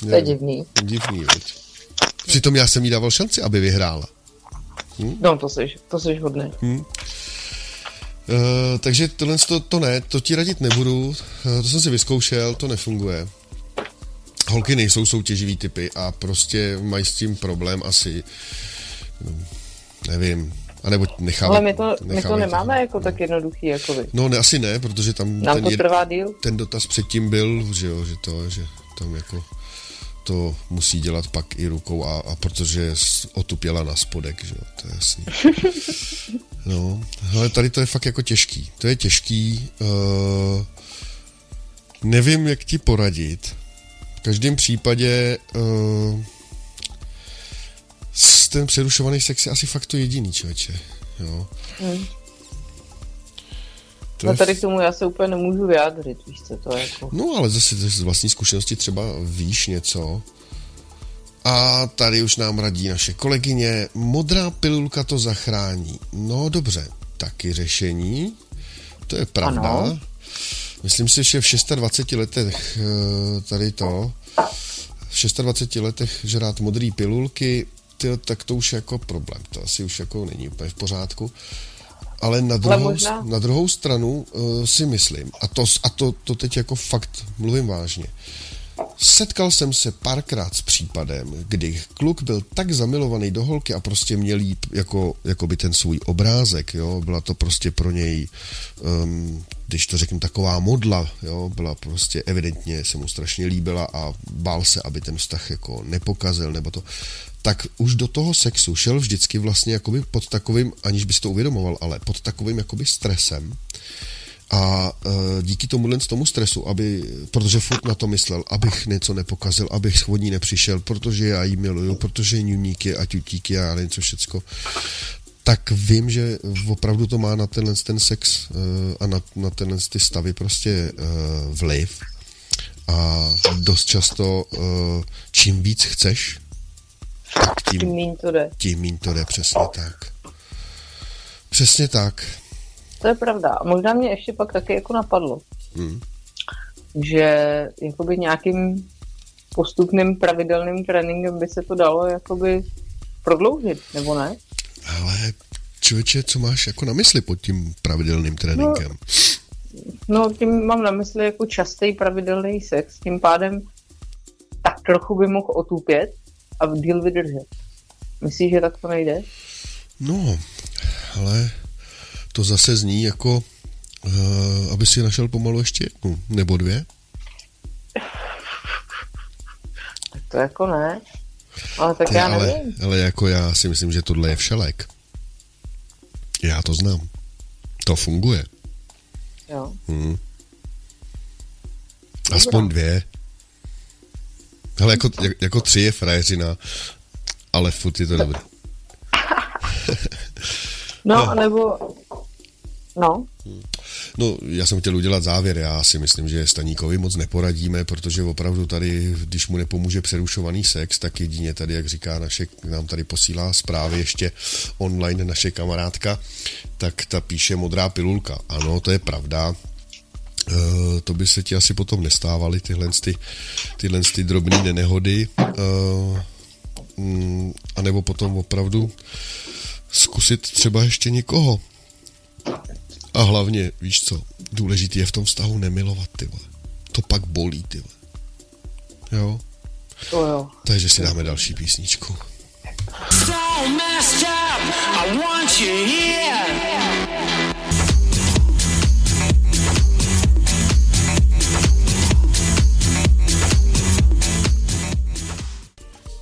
Speaker 2: To je divný.
Speaker 1: Divný, veď. Přitom já jsem jí dával šanci, aby vyhrála.
Speaker 2: No, to jsi, to jsi hodný.
Speaker 1: Uh, takže tohle to, to ne, to ti radit nebudu, uh, to jsem si vyzkoušel, to nefunguje. Holky nejsou soutěživý typy a prostě mají s tím problém asi, hm, nevím, anebo nechávat.
Speaker 2: Ale my to, my to nemáme jako tak jednoduchý, jako vy.
Speaker 1: No ne, asi ne, protože tam
Speaker 2: Nám
Speaker 1: ten,
Speaker 2: to trvá díl?
Speaker 1: ten dotaz předtím byl, že jo, že to, že tam jako to musí dělat pak i rukou a, a protože je otupěla na spodek, že jo, to je jasný. No, ale tady to je fakt jako těžký. To je těžký. Uh, nevím, jak ti poradit. V každém případě uh, ten přerušovaný sex je asi fakt to jediný, člověče. Jo.
Speaker 2: Hmm.
Speaker 1: To
Speaker 2: No tady k tomu já se úplně nemůžu vyjádřit, víš co, to je jako...
Speaker 1: No, ale zase z vlastní zkušenosti třeba víš něco. A tady už nám radí naše kolegyně, modrá pilulka to zachrání. No dobře, taky řešení, to je pravda.
Speaker 2: Ano.
Speaker 1: Myslím si, že v 26 letech eh, tady to, v 26 letech žrát modrý pilulky, tyjo, tak to už je jako problém, to asi už jako není úplně v pořádku. Ale na druhou,
Speaker 2: možná-
Speaker 1: na druhou stranu uh, si myslím, a, to, a to, to teď jako fakt mluvím vážně, setkal jsem se párkrát s případem, kdy kluk byl tak zamilovaný do holky a prostě měl jí jako, jako by ten svůj obrázek, jo, byla to prostě pro něj, um, když to řeknu, taková modla, jo, byla prostě evidentně se mu strašně líbila a bál se, aby ten vztah jako nepokazil, nebo to, tak už do toho sexu šel vždycky vlastně jakoby pod takovým, aniž by si to uvědomoval, ale pod takovým jakoby stresem, a uh, díky tomuhle tomu stresu, aby, protože furt na to myslel, abych něco nepokazil, abych s ní nepřišel, protože já jí miluju, protože ňuníky a ťutíky a nevím co všecko, tak vím, že opravdu to má na tenhle ten sex uh, a na, na tenhle ty stavy prostě uh, vliv. A dost často, uh, čím víc chceš, tak tím,
Speaker 2: Tím míň to jde.
Speaker 1: tím míň to jde, přesně tak. Přesně tak.
Speaker 2: To je pravda. A možná mě ještě pak taky jako napadlo,
Speaker 1: Hmm.
Speaker 2: že jakoby nějakým postupným pravidelným tréninkem by se to dalo jakoby prodloužit, nebo ne?
Speaker 1: Ale člověče, co máš jako na mysli pod tím pravidelným tréninkem?
Speaker 2: No, tím mám na mysli jako častý pravidelný sex, tím pádem tak trochu by mohl otupět a díl vydržet. Myslíš, že tak to nejde?
Speaker 1: No, ale to zase zní jako, uh, aby si našel pomalu ještě jednu nebo dvě.
Speaker 2: Tak to jako ne. Ale tak
Speaker 1: Ty,
Speaker 2: já
Speaker 1: ale,
Speaker 2: nevím.
Speaker 1: ale jako já si myslím, že tohle je všelek. Já to znám. To funguje.
Speaker 2: Jo.
Speaker 1: Hmm. Aspoň dvě. Hele, jako, jak- jako tři je frajeřina, ale furt je to dobré.
Speaker 2: No, nebo... No,
Speaker 1: No, já jsem chtěl udělat závěr. Já si myslím, že Staníkovi moc neporadíme, protože opravdu tady, když mu nepomůže přerušovaný sex, tak jedině tady, jak říká naše, nám tady posílá zprávy ještě online naše kamarádka, tak ta píše modrá pilulka. Ano, to je pravda. Uh, to by se ti asi potom nestávaly tyhle, ty, tyhle ty drobné mm, a nebo potom opravdu zkusit třeba ještě někoho. A hlavně, víš co, důležitý je v tom vztahu nemilovat, ty vole. To pak bolí, ty vole. Jo?
Speaker 2: to jo.
Speaker 1: Takže si dáme další písničku.
Speaker 3: so messed up. I want you here.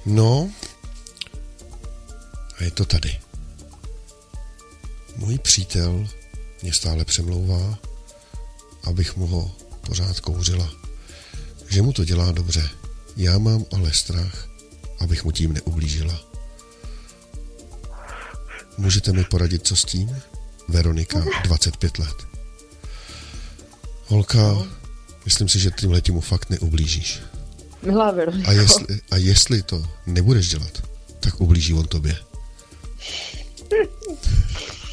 Speaker 1: No, a je to tady. Můj přítel mě stále přemlouvá, abych mu ho pořád kouřila. Že mu to dělá dobře. Já mám ale strach, abych mu tím neublížila. Můžete mi poradit, co s tím? Veronika, 25 let. Holka, myslím si, že tímhle mu fakt neublížíš.
Speaker 2: Milá Veroniko.
Speaker 1: A jestli, a jestli to nebudeš dělat, tak ublíží on tobě.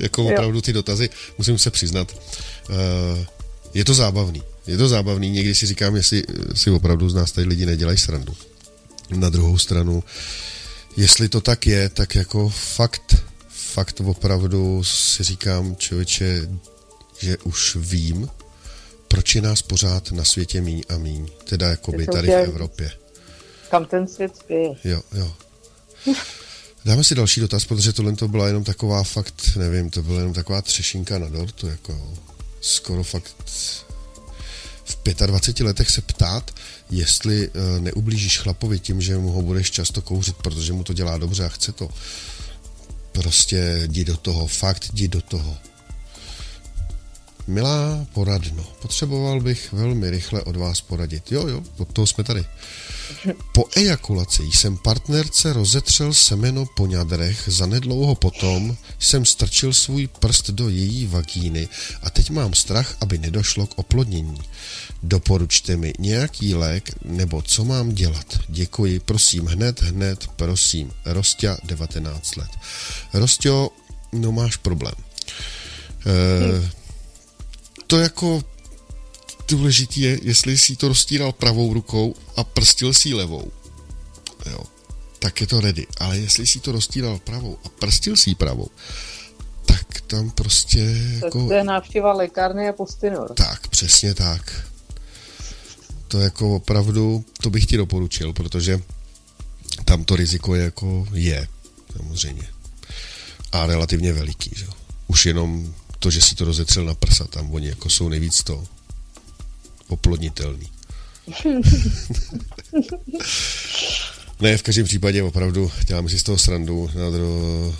Speaker 1: jako opravdu ty dotazy, musím se přiznat, uh, je to zábavný. Je to zábavný, někdy si říkám, jestli si opravdu z nás tady lidi nedělají srandu. Na druhou stranu, jestli to tak je, tak jako fakt, fakt opravdu si říkám, člověče, že už vím, proč je nás pořád na světě míň a míň. Teda jakoby tady v Evropě.
Speaker 2: Kam ten svět spěje.
Speaker 1: Jo, jo. Dáme si další dotaz, protože tohle to byla jenom taková fakt, nevím, to byla jenom taková třešinka na dortu, jako skoro fakt v 25 letech se ptát, jestli uh, neublížíš chlapovi tím, že mu ho budeš často kouřit, protože mu to dělá dobře a chce to. Prostě jdi do toho, fakt jdi do toho. Milá poradno, potřeboval bych velmi rychle od vás poradit. Jo, jo, od toho jsme tady. Po ejakulaci jsem partnerce rozetřel semeno po ňadrech, zanedlouho potom jsem strčil svůj prst do její vagíny a teď mám strach, aby nedošlo k oplodnění. Doporučte mi nějaký lék nebo co mám dělat. Děkuji, prosím, hned, hned, prosím. Rostia, 19 let. Rostio, no máš problém. E, to jako důležitý je, jestli si to roztíral pravou rukou a prstil si levou, jo, tak je to ready. Ale jestli si to roztíral pravou a prstil si pravou, tak tam prostě jako...
Speaker 2: To je návštěva lékárny a postinor.
Speaker 1: Tak, přesně tak. To jako opravdu, to bych ti doporučil, protože tam to riziko je jako je, samozřejmě. A relativně veliký, že? jo. Už jenom to, že si to rozetřel na prsa, tam oni jako jsou nejvíc to oplodnitelný. ne, v každém případě opravdu děláme si z toho srandu. Na dro...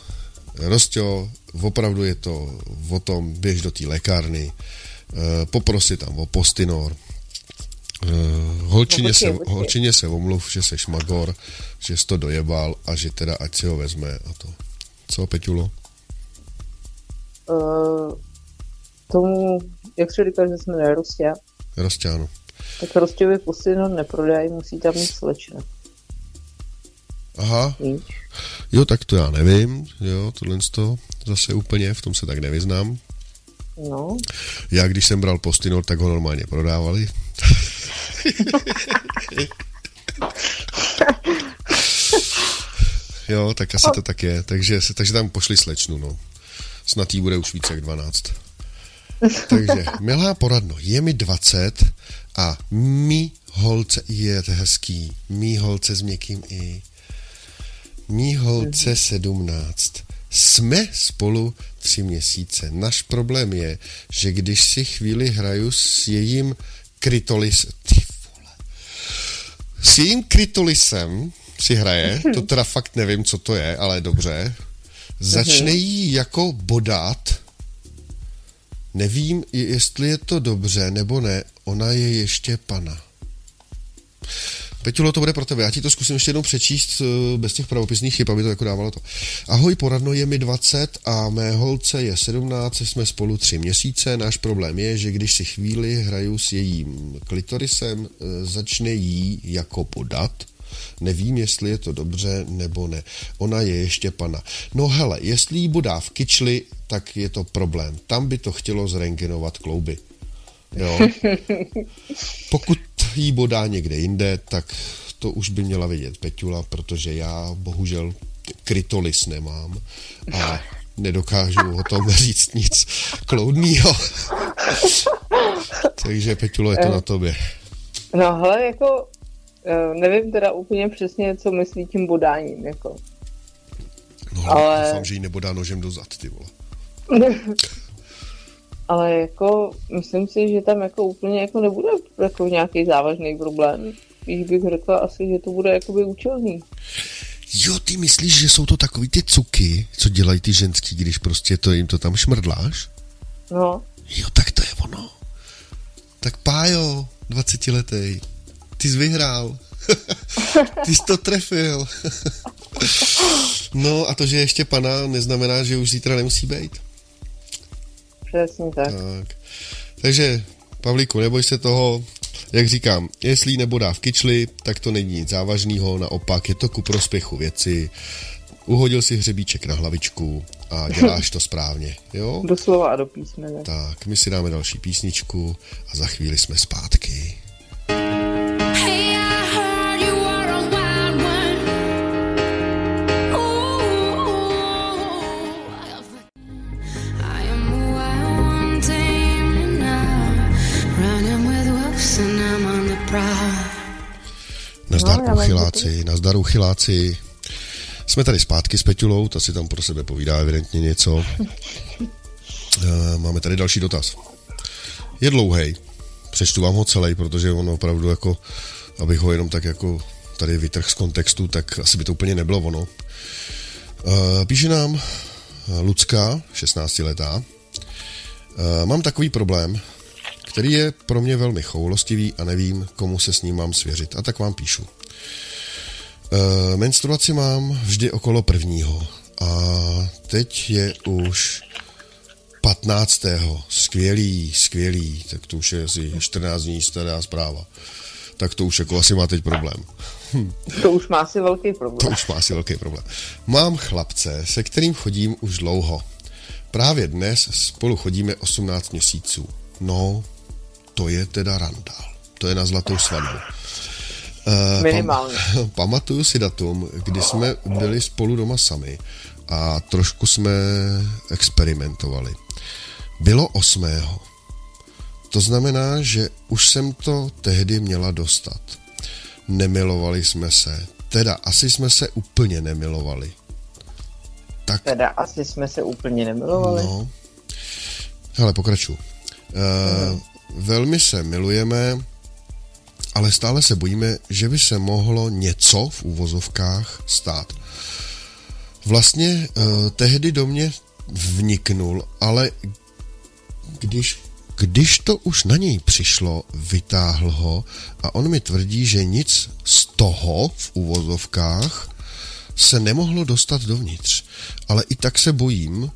Speaker 1: Rostio, opravdu je to o tom, běž do té lékárny, eh, poprosi tam o postinor, Eh, holčině,
Speaker 2: No, počkej,
Speaker 1: se,
Speaker 2: počkej.
Speaker 1: holčině se omluv, že seš magor, že jsi to dojebal a že teda ať si ho vezme a to. Co, Peťulo?
Speaker 2: Uh, tomu, jak jsi říkal, že se jmenuje Rostě,
Speaker 1: Rostáno.
Speaker 2: tak Rostěvi pusty no neprodají, musí tam mít slečna.
Speaker 1: Aha,
Speaker 2: Víš?
Speaker 1: jo, tak to já nevím, jo, tohle to zase úplně, v tom se tak nevyznám.
Speaker 2: No,
Speaker 1: Já, když jsem bral postinor, tak ho normálně prodávali. jo, tak asi to tak je. Takže, se- takže tam pošli slečnu, no. Snad jí bude už více jak 12. Takže, milá poradno, je mi 20 a mý holce, je to hezký, mý holce s měkkým i, mý holce 17. Jsme spolu tři měsíce. Náš problém je, že když si chvíli hraju s jejím krytolis... Ty vole. S jejím krytolisem si hraje, to teda fakt nevím, co to je, ale dobře. Začne jí jako bodat. Nevím, jestli je to dobře nebo ne. Ona je ještě pana. Peťulo, to bude pro tebe. Já ti to zkusím ještě jednou přečíst eh, bez těch pravopisných chyb, aby to jako dávalo to. Ahoj, poradno, je mi 20 a mé holce je 17, jsme spolu tři měsíce. Náš problém je, že když si chvíli hraju s jejím klitorisem, eh, začne jí jako podat. Nevím, jestli je to dobře nebo ne. Ona je ještě pana. No hele, jestli jí bodá v kyčli, tak je to problém. Tam by to chtělo zrengenovat klouby. Jo. Pokud jí bodá někde jinde, tak to už by měla vědět Peťula, protože já bohužel krytolis nemám a nedokážu o tom říct nic kloudného. Takže Peťulo, je to na tobě.
Speaker 2: no hele, jako nevím teda úplně přesně, co myslí tím bodáním, jako.
Speaker 1: No,
Speaker 2: Ale-
Speaker 1: doufám, že jí nebodá nožem do zad, ty vole.
Speaker 2: Ale jako, myslím si, že tam jako úplně jako nebude jako nějaký závažný problém. Spíš bych řekla asi, že to bude jakoby účelný.
Speaker 1: Jo, ty myslíš, že jsou to takový ty cuky, co dělají ty ženský, když prostě to jim to tam šmrdláš?
Speaker 2: No,
Speaker 1: Jo, tak to je ono. Tak Pájo, 20 letý, ty jsi vyhrál. ty jsi to trefil. no a to, že je ještě pana, neznamená, že už zítra nemusí být.
Speaker 2: přesně tak.
Speaker 1: Tak. Takže, Pavlíku, neboj se toho, jak říkám, jestli jí nebodá v kyčli, tak to není nic závažného, naopak je to ku prospěchu věci. Uhodil si hřebíček na hlavičku a děláš to správně, jo?
Speaker 2: Doslova a do písmene.
Speaker 1: Tak, my si dáme další písničku a za chvíli jsme zpátky. Nazdar
Speaker 2: No,
Speaker 1: uchyláci, nazdar uchyláci. Jsme tady zpátky s Peťulou, ta si tam pro sebe povídá evidentně něco. Eh, Máme tady další dotaz. Je dlouhej. Přečtu vám ho celý, protože on opravdu jako, abych ho jenom tak jako tady vytrh z kontextu, tak asi by to úplně nebylo ono. Eh, Píše nám Lucka, 16 letá. Eh, Mám takový problém, který je pro mě velmi choulostivý a nevím, komu se s ním mám svěřit. A tak vám píšu. E, menstruaci mám vždy okolo prvního a teď je už 15. Skvělý, skvělý, tak to už je asi 14 dní stará zpráva. Tak to už jako asi má teď problém.
Speaker 2: To už má asi velký
Speaker 1: To
Speaker 2: problém.
Speaker 1: už má asi velký problém. Mám chlapce, se kterým chodím už dlouho. Právě dnes spolu chodíme 18 měsíců. No, to je teda randál. To je na zlatou svatbu. Eh,
Speaker 2: Minimálně.
Speaker 1: Pam- pamatuju si datum, kdy jsme byli spolu doma sami a trošku jsme experimentovali. Bylo 8. To znamená, že už jsem to tehdy měla dostat. Nemilovali jsme se. Teda asi jsme se úplně nemilovali. Tak
Speaker 2: Teda asi jsme se úplně nemilovali.
Speaker 1: No. Hele, pokračuju. Uh, velmi se milujeme, ale stále se bojíme, že by se mohlo něco v úvozovkách stát. Vlastně uh, tehdy do mě vniknul, ale když, když to už na něj přišlo, vytáhl ho a on mi tvrdí, že nic z toho v úvozovkách se nemohlo dostat dovnitř. Ale i tak se bojím,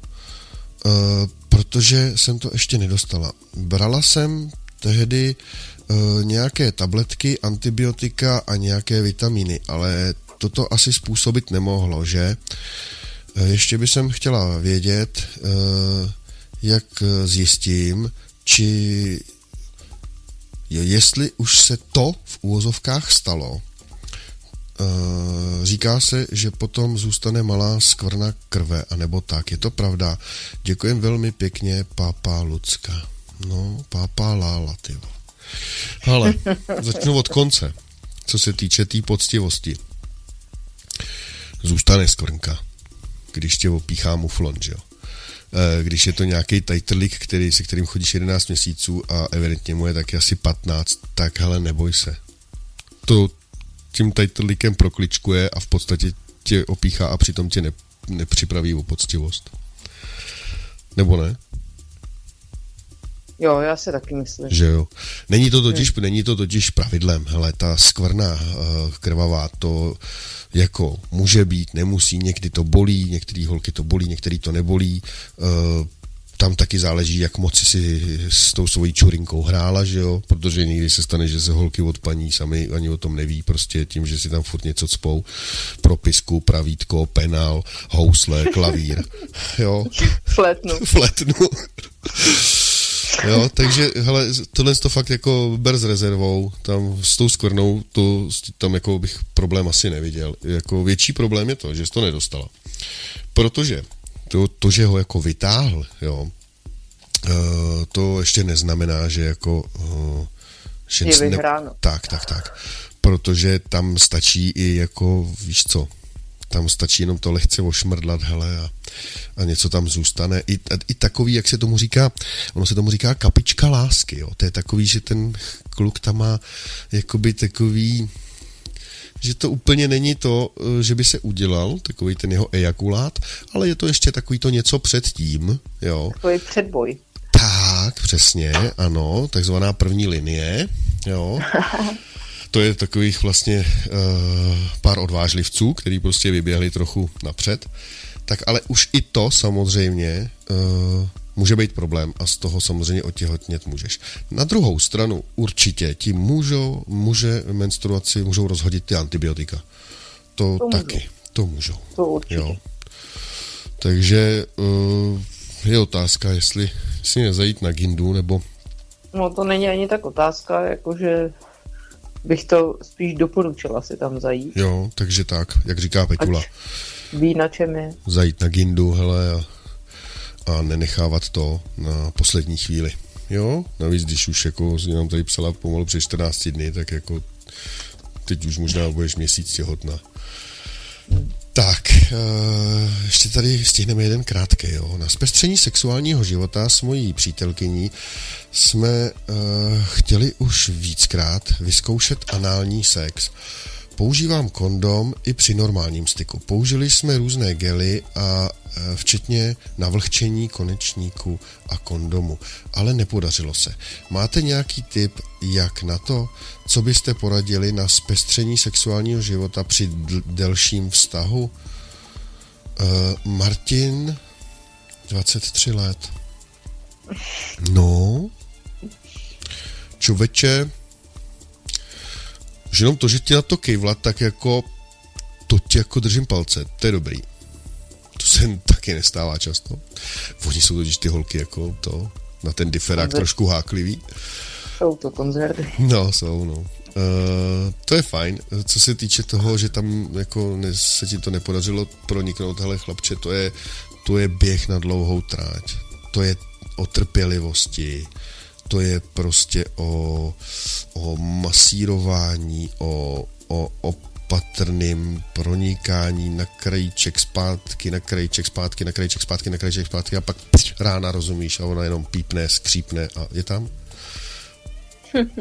Speaker 1: uh, protože jsem to ještě nedostala. Brala jsem tehdy uh, nějaké tabletky, antibiotika a nějaké vitamíny, ale toto asi způsobit nemohlo, že? Uh, ještě by jsem chtěla vědět, jak zjistím, či jestli už se to v úvozovkách stalo, Eh, říká se, že potom zůstane malá skvrna krve, anebo tak. Je to pravda. Děkujem velmi pěkně, pápa Lucka. No, pápa Lála, ty Ale začnu od konce, co se týče té tý poctivosti. Zůstane skvrnka, když tě opíchá muflon, že jo? Eh, když je to nějaký tajtrlik, který, se kterým chodíš 11 měsíců a evidentně mu je taky asi 15, tak hele, neboj se. To, tím titlikem prokličkuje a v podstatě tě opíchá a přitom tě ne, nepřipraví o poctivost. Nebo ne?
Speaker 2: Jo, já si taky myslím.
Speaker 1: Že jo. Není to totiž, hmm. není to totiž pravidlem. Hele, ta skvrna uh, krvavá, to jako může být, nemusí, někdy to bolí, některý holky to bolí, některý to nebolí. Tam taky záleží, jak moc si s tou svojí čurinkou hrála, že jo, protože někdy se stane, že se holky od paní sami ani o tom neví, prostě tím, že si tam furt něco cpou, propisku, pravítko, penál, housle, klavír, jo.
Speaker 2: Fletnu.
Speaker 1: Fletnu. Jo, takže hele, tohle to fakt jako ber s rezervou, tam s tou skvrnou, to, tam jako bych problém asi neviděl. Jako větší problém je to, že jsi to nedostala. Protože to, to, že ho jako vytáhl, jo, uh, to ještě neznamená, že jako... Uh,
Speaker 2: že je vyhráno. Ne,
Speaker 1: tak, tak, tak. Protože tam stačí i jako, víš co, tam stačí jenom to lehce ošmrdlat, hele, a, a něco tam zůstane. I, a, I takový, jak se tomu říká, ono se tomu říká kapička lásky, jo. To je takový, že ten kluk tam má jakoby takový, že to úplně není to, eh, že by se udělal takový ten jeho ejakulát, ale je to ještě takový to něco předtím, jo.
Speaker 2: Takový předboj.
Speaker 1: Tak, přesně, ano, takzvaná první linie, jo. To je takových vlastně uh, pár odvážlivců, který prostě vyběhli trochu napřed. Tak ale už i to samozřejmě uh, může být problém a z toho samozřejmě otěhotnět můžeš. Na druhou stranu určitě ti můžou, může menstruaci, můžou rozhodit ty antibiotika. To, to taky, můžu. to můžou.
Speaker 2: To určitě. Jo.
Speaker 1: Takže uh, je otázka, jestli si nezajít na gindu, nebo...
Speaker 2: No to není ani tak otázka, jakože bych to spíš doporučila si tam zajít.
Speaker 1: Jo, takže tak, jak říká Petula. Ať
Speaker 2: ví, na čem je.
Speaker 1: Zajít na gindu, hele, a a nenechávat to na poslední chvíli. Jo, navíc když už jako nám tady psala pomalu přes 14 dny, tak jako teď už možná budeš měsíc těhotná. Tak, eh, ještě tady stihneme jeden krátký. Jo. Na zpestření sexuálního života s mojí přítelkyní jsme uh, chtěli už víckrát vyzkoušet anální sex. Používám kondom i při normálním styku. Použili jsme různé gely a e, včetně navlhčení konečníku a kondomu, ale nepodařilo se. Máte nějaký tip, jak na to, co byste poradili na zpestření sexuálního života při delším vztahu? Uh, Martin, 23 let. No, čověče, že jenom to, že ti na to kejvlat, tak jako to ti jako držím palce, to je dobrý. To se taky nestává často. Oni jsou totiž ty holky jako to, na ten diferák Konzert. trošku háklivý.
Speaker 2: Jsou to koncerty.
Speaker 1: No, jsou, no. Uh, to je fajn. Co se týče toho, že tam jako ne, se ti to nepodařilo proniknout, hele chlapče, to je, to je běh na dlouhou tráť. To je o trpělivosti, to je prostě o, o masírování, o, o opatrným pronikání na krajíček zpátky, na krajíček zpátky, na krajíček zpátky, na krajíček zpátky a pak pš, rána rozumíš a ona jenom pípne, skřípne a je tam?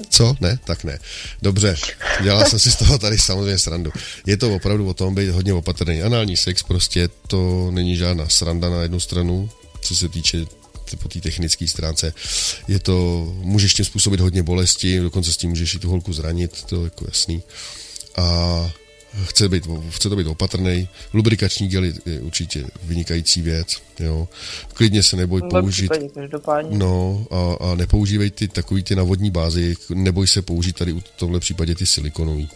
Speaker 1: Co? Ne? Tak ne. Dobře, dělal jsem si z toho tady samozřejmě srandu. Je to opravdu o tom být hodně opatrný. Anální sex prostě to není žádná sranda na jednu stranu, co se týče po té technické stránce. Je to, můžeš tím způsobit hodně bolesti, dokonce s tím můžeš i tu holku zranit, to je jako jasný. A chce, být, chce to být opatrný. Lubrikační gel je určitě vynikající věc. Jo. Klidně se neboj
Speaker 2: V
Speaker 1: použít.
Speaker 2: případě.
Speaker 1: No a, a nepoužívej ty takový ty na vodní bázi, neboj se použít tady u tomhle případě ty silikonový.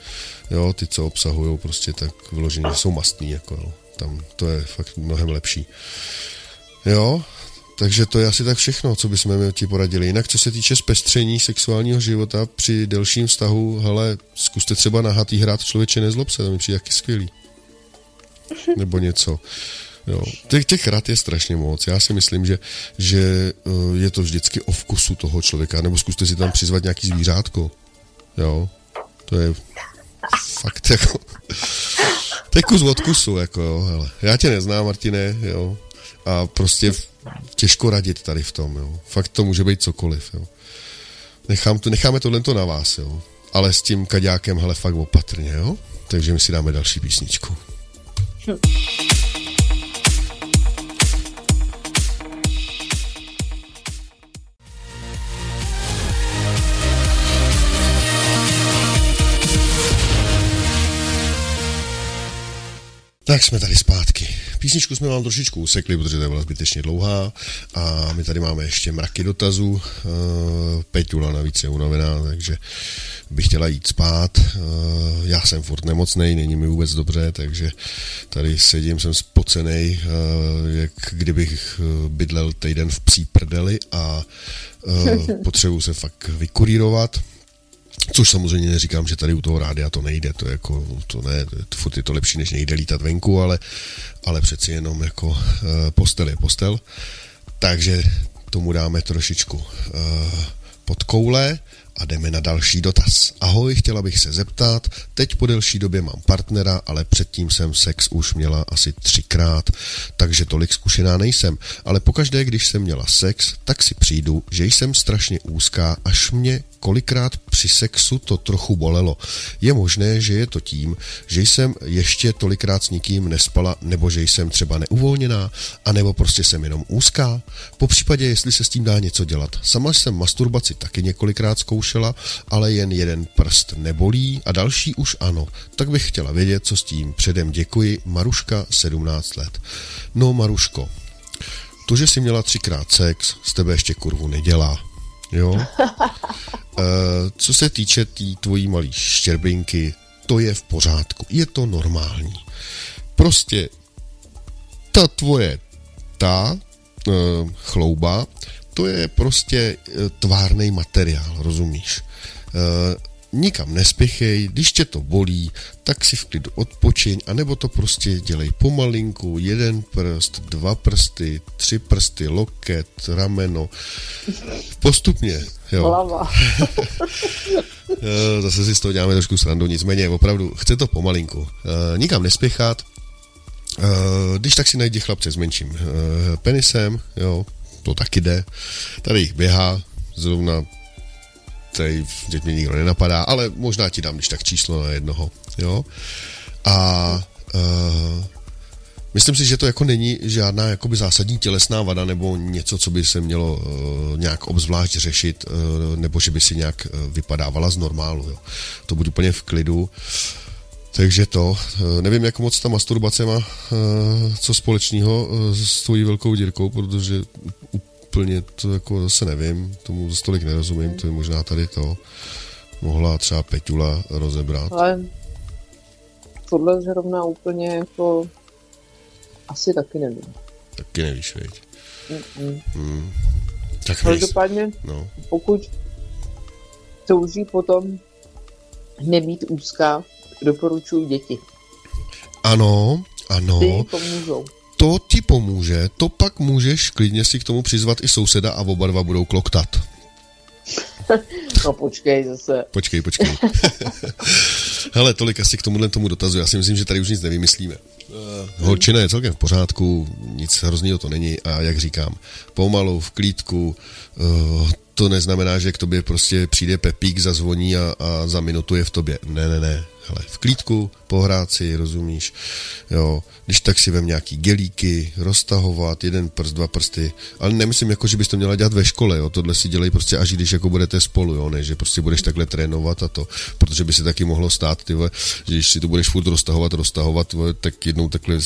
Speaker 1: Jo, ty, co obsahují prostě tak vyloženě, že jsou mastný, jako jo. Tam to je fakt mnohem lepší. Jo, takže to je asi tak všechno, co bychom ti poradili. Jinak, co se týče zpestření sexuálního života při delším vztahu, hele, zkuste třeba nahatý hrát člověče nezlob se, to mi přijde jaký skvělý. Nebo něco. Jo. Těch, těch rad je strašně moc. Já si myslím, že, že eh, je to vždycky o vkusu toho člověka, nebo zkuste si tam přizvat nějaký zvířátko. Jo. To je fakt jako... To je kus od kusu, jako jo, hele. Já tě neznám, Martine, jo. A prostě těžko radit tady v tom, jo. Fakt to může být cokoliv, jo. Nechám to, necháme tohle na vás, jo. Ale s tím kaďákem, hele, fakt opatrně, jo. Takže my si dáme další písničku. Tak jsme tady zpátky. Písničku jsme vám trošičku usekli, protože to byla zbytečně dlouhá a my tady máme ještě mraky dotazů. Uh, Peťula navíc je unavená, takže bych chtěla jít spát. Uh, já jsem furt nemocnej, není mi vůbec dobře, takže tady sedím, jsem spocenej, uh, jak kdybych bydlel týden v psí prdeli a potřebuji se fakt vykurírovat. Což samozřejmě neříkám, že tady u toho rádia to nejde, to je jako, to ne, furt je to lepší, než nejde lítat venku, ale, ale přeci jenom jako uh, postel je postel. Takže tomu dáme trošičku uh, pod koule a jdeme na další dotaz. Ahoj, chtěla bych se zeptat, teď po delší době mám partnera, ale předtím jsem sex už měla asi třikrát, takže tolik zkušená nejsem, ale pokaždé, když jsem měla sex, tak si přijdu, že jsem strašně úzká, až mě kolikrát při sexu to trochu bolelo. Je možné, že je to tím, že jsem ještě tolikrát s nikým nespala, nebo že jsem třeba neuvolněná, anebo prostě jsem jenom úzká. Po případě, jestli se s tím dá něco dělat. Sama jsem masturbaci taky několikrát zkoušela, ale jen jeden prst nebolí a další už ano. Tak bych chtěla vědět, co s tím. Předem děkuji. Maruška, 17 let. No, Maruško, to, že jsi měla třikrát sex, z tebe ještě kurvu nedělá. Jo? Eh, co se týče té tý tvojí malý štěrbinky, to je v pořádku. Je to normální. Prostě ta tvoje ta uh, chlouba, to je prostě uh, tvárný materiál, rozumíš? Uh, nikam nespěchej, když tě to bolí, tak si v klidu odpočiň, anebo to prostě dělej pomalinku, jeden prst, dva prsty, tři prsty, loket, rameno, postupně, jo.
Speaker 2: Hlava.
Speaker 1: Eh, Zase si z toho děláme trošku srandu, nicméně opravdu chce to pomalinku. Eh, Nikam nespěchat, Eh, když tak si najdi chlapce s menším penisem, jo, to taky jde. Tady jich běhá, zrovna tady teď mě nikdo nenapadá, ale možná ti dám když tak číslo na jednoho, jo. A uh, myslím si, že to jako není žádná jakoby zásadní tělesná vada nebo něco, co by se mělo uh, nějak obzvlášť řešit, uh, nebo že by si nějak uh, vypadávala z normálu, jo. To buď úplně v klidu. Takže to, nevím, jak moc ta masturbace má co společného s tvojí velkou dírkou, protože úplně to jako zase nevím, tomu zase tolik nerozumím, to je možná tady to mohla třeba Peťula rozebrat.
Speaker 2: Ale tohle zrovna úplně jako asi taky nevím.
Speaker 1: Taky nevíš, veď.
Speaker 2: Mm-mm.
Speaker 1: Hmm. Tak
Speaker 2: Každopádně,
Speaker 1: no.
Speaker 2: pokud touží potom nebýt úzká, doporučuji děti.
Speaker 1: Ano,
Speaker 2: Ty
Speaker 1: ano,
Speaker 2: pomůžou.
Speaker 1: To ti pomůže, to pak můžeš klidně si k tomu přizvat i souseda a oba dva budou kloktat.
Speaker 2: No počkej zase.
Speaker 1: Počkej, počkej. Hele, tolik asi k tomuhle tomu dotazu. Já si myslím, že tady už nic nevymyslíme. Uh, holčina je celkem v pořádku, nic hroznýho to není a jak říkám, pomalu, v klídku, uh, to neznamená, že k tobě prostě přijde Pepík, zazvoní a, a za minutu je v tobě. Ne, ne, ne. Hele, v klídku, pohrát si, rozumíš? Jo, když tak si vem nějaký gelíky, roztahovat, jeden prst, dva prsty, ale nemyslím jako, že bys to měla dělat ve škole, jo, tohle si dělej prostě až když jako budete spolu, jo, ne, že prostě budeš takhle trénovat a to, protože by se taky mohlo stát, ty že když si to budeš furt roztahovat, roztahovat, vole, tak jednou takhle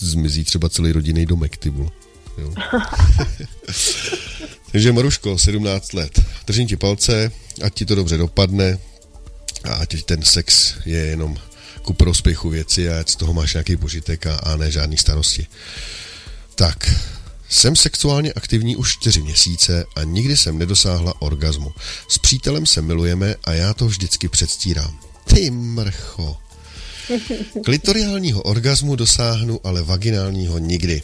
Speaker 1: zmizí třeba celý rodinný domek, ty vole. Jo. Takže Maruško, 17 let. Držím ti palce, ať ti to dobře dopadne a ať ten sex je jenom ku prospěchu věci a ať z toho máš nějaký požitek a, a ne žádný starosti. Tak, jsem sexuálně aktivní už čtyři měsíce a nikdy jsem nedosáhla orgazmu. S přítelem se milujeme a já to vždycky předstírám. Ty mrcho. Klitoriálního orgazmu dosáhnu, ale vaginálního nikdy.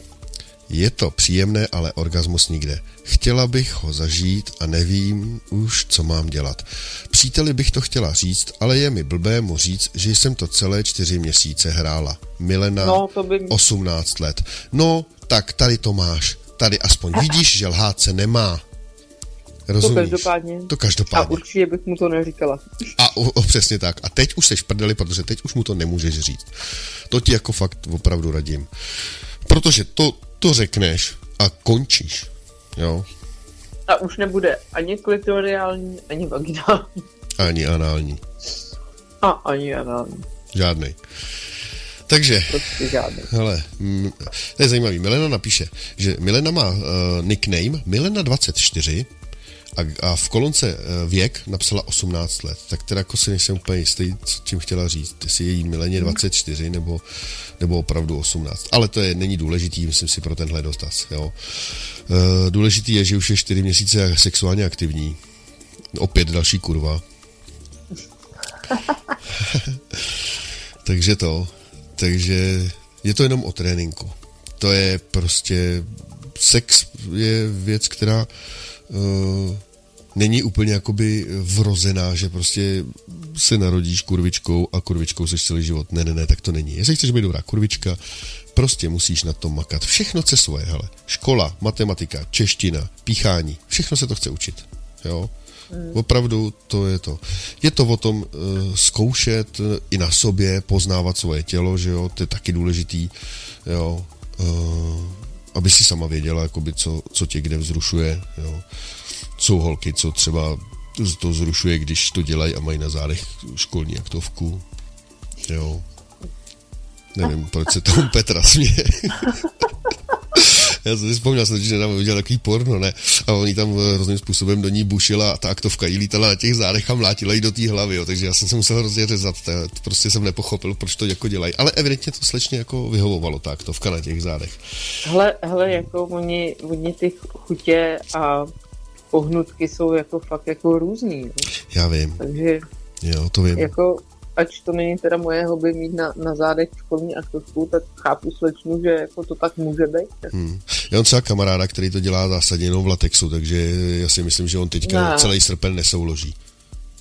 Speaker 1: Je to příjemné, ale orgasmus nikde. Chtěla bych ho zažít a nevím už, co mám dělat. Příteli bych to chtěla říct, ale je mi blbé mu říct, že jsem to celé čtyři měsíce hrála. Milena,
Speaker 2: No, to by-
Speaker 1: 18 let. No, tak tady to máš. Tady aspoň vidíš, že lhát se nemá. Rozumíš?
Speaker 2: každopádně.
Speaker 1: To
Speaker 2: A
Speaker 1: každopádně.
Speaker 2: určitě bych mu to neříkala.
Speaker 1: A o, o, přesně tak. A teď už seš prdeli, protože teď už mu to nemůžeš říct. To ti jako fakt opravdu radím. Protože to, to řekneš a končíš. Jo?
Speaker 2: A už nebude ani klitoriální, ani vaginální.
Speaker 1: Ani anální.
Speaker 2: A ani anální.
Speaker 1: Žádnej. Takže,
Speaker 2: Prostě žádný.
Speaker 1: hele, mm, to je zajímavý. Milena napíše, že Milena má uh, nickname Milena24 a, a v kolonce uh, věk napsala 18 let. Tak teda jako si nejsem úplně jistý, co tím chtěla říct. Jestli je jí Mileně 24 nebo, nebo opravdu 18. Ale to je, není důležitý, myslím si, pro tenhle dotaz. Jo. Uh, důležitý je, že už je 4 měsíce sexuálně aktivní. Opět další kurva. Takže to, takže je to jenom o tréninku. To je prostě, sex je věc, která uh, není úplně jakoby vrozená, že prostě se narodíš kurvičkou a kurvičkou seš celý život. Ne, ne, ne, tak to není. Jestli chceš být dobrá kurvička, prostě musíš na tom makat. Všechno chce svoje, hele. Škola, matematika, čeština, píchání, všechno se to chce učit. Jo? Opravdu to je to. Je to o tom uh, zkoušet uh, i na sobě, poznávat svoje tělo, že jo, to je taky důležitý, jo, uh, aby si sama věděla, jakoby, co, co tě kde vzrušuje, jo. Jsou holky, co třeba to zrušuje, když to dělají a mají na zádech školní aktovku, jo. Nevím, proč se tomu Petra směje. Já jsem si vzpomněl, jsem, že tam viděl takový porno, ne? A oni tam eh, různým způsobem do ní bušila a ta aktovka jí lítala na těch zádech a mlátila jí do té hlavy, jo. takže já jsem se musel hrozně řezat, prostě jsem nepochopil, proč to jako dělají. Ale evidentně to slečně jako vyhovovalo, ta aktovka na těch zádech.
Speaker 2: Hele, hele, jako oni, oni ty chutě a pohnutky jsou jako fakt jako různý. Jo.
Speaker 1: Já vím,
Speaker 2: Takže
Speaker 1: jo, to vím.
Speaker 2: jako, ať to není teda moje hobby mít na, na zádech školní aktovku, tak chápu slečnu, že jako to tak může být.
Speaker 1: Hmm. Já mám třeba kamaráda, který to dělá zásadně jenom v latexu, takže já si myslím, že on teďka
Speaker 2: Ne.
Speaker 1: celý srpen nesouloží.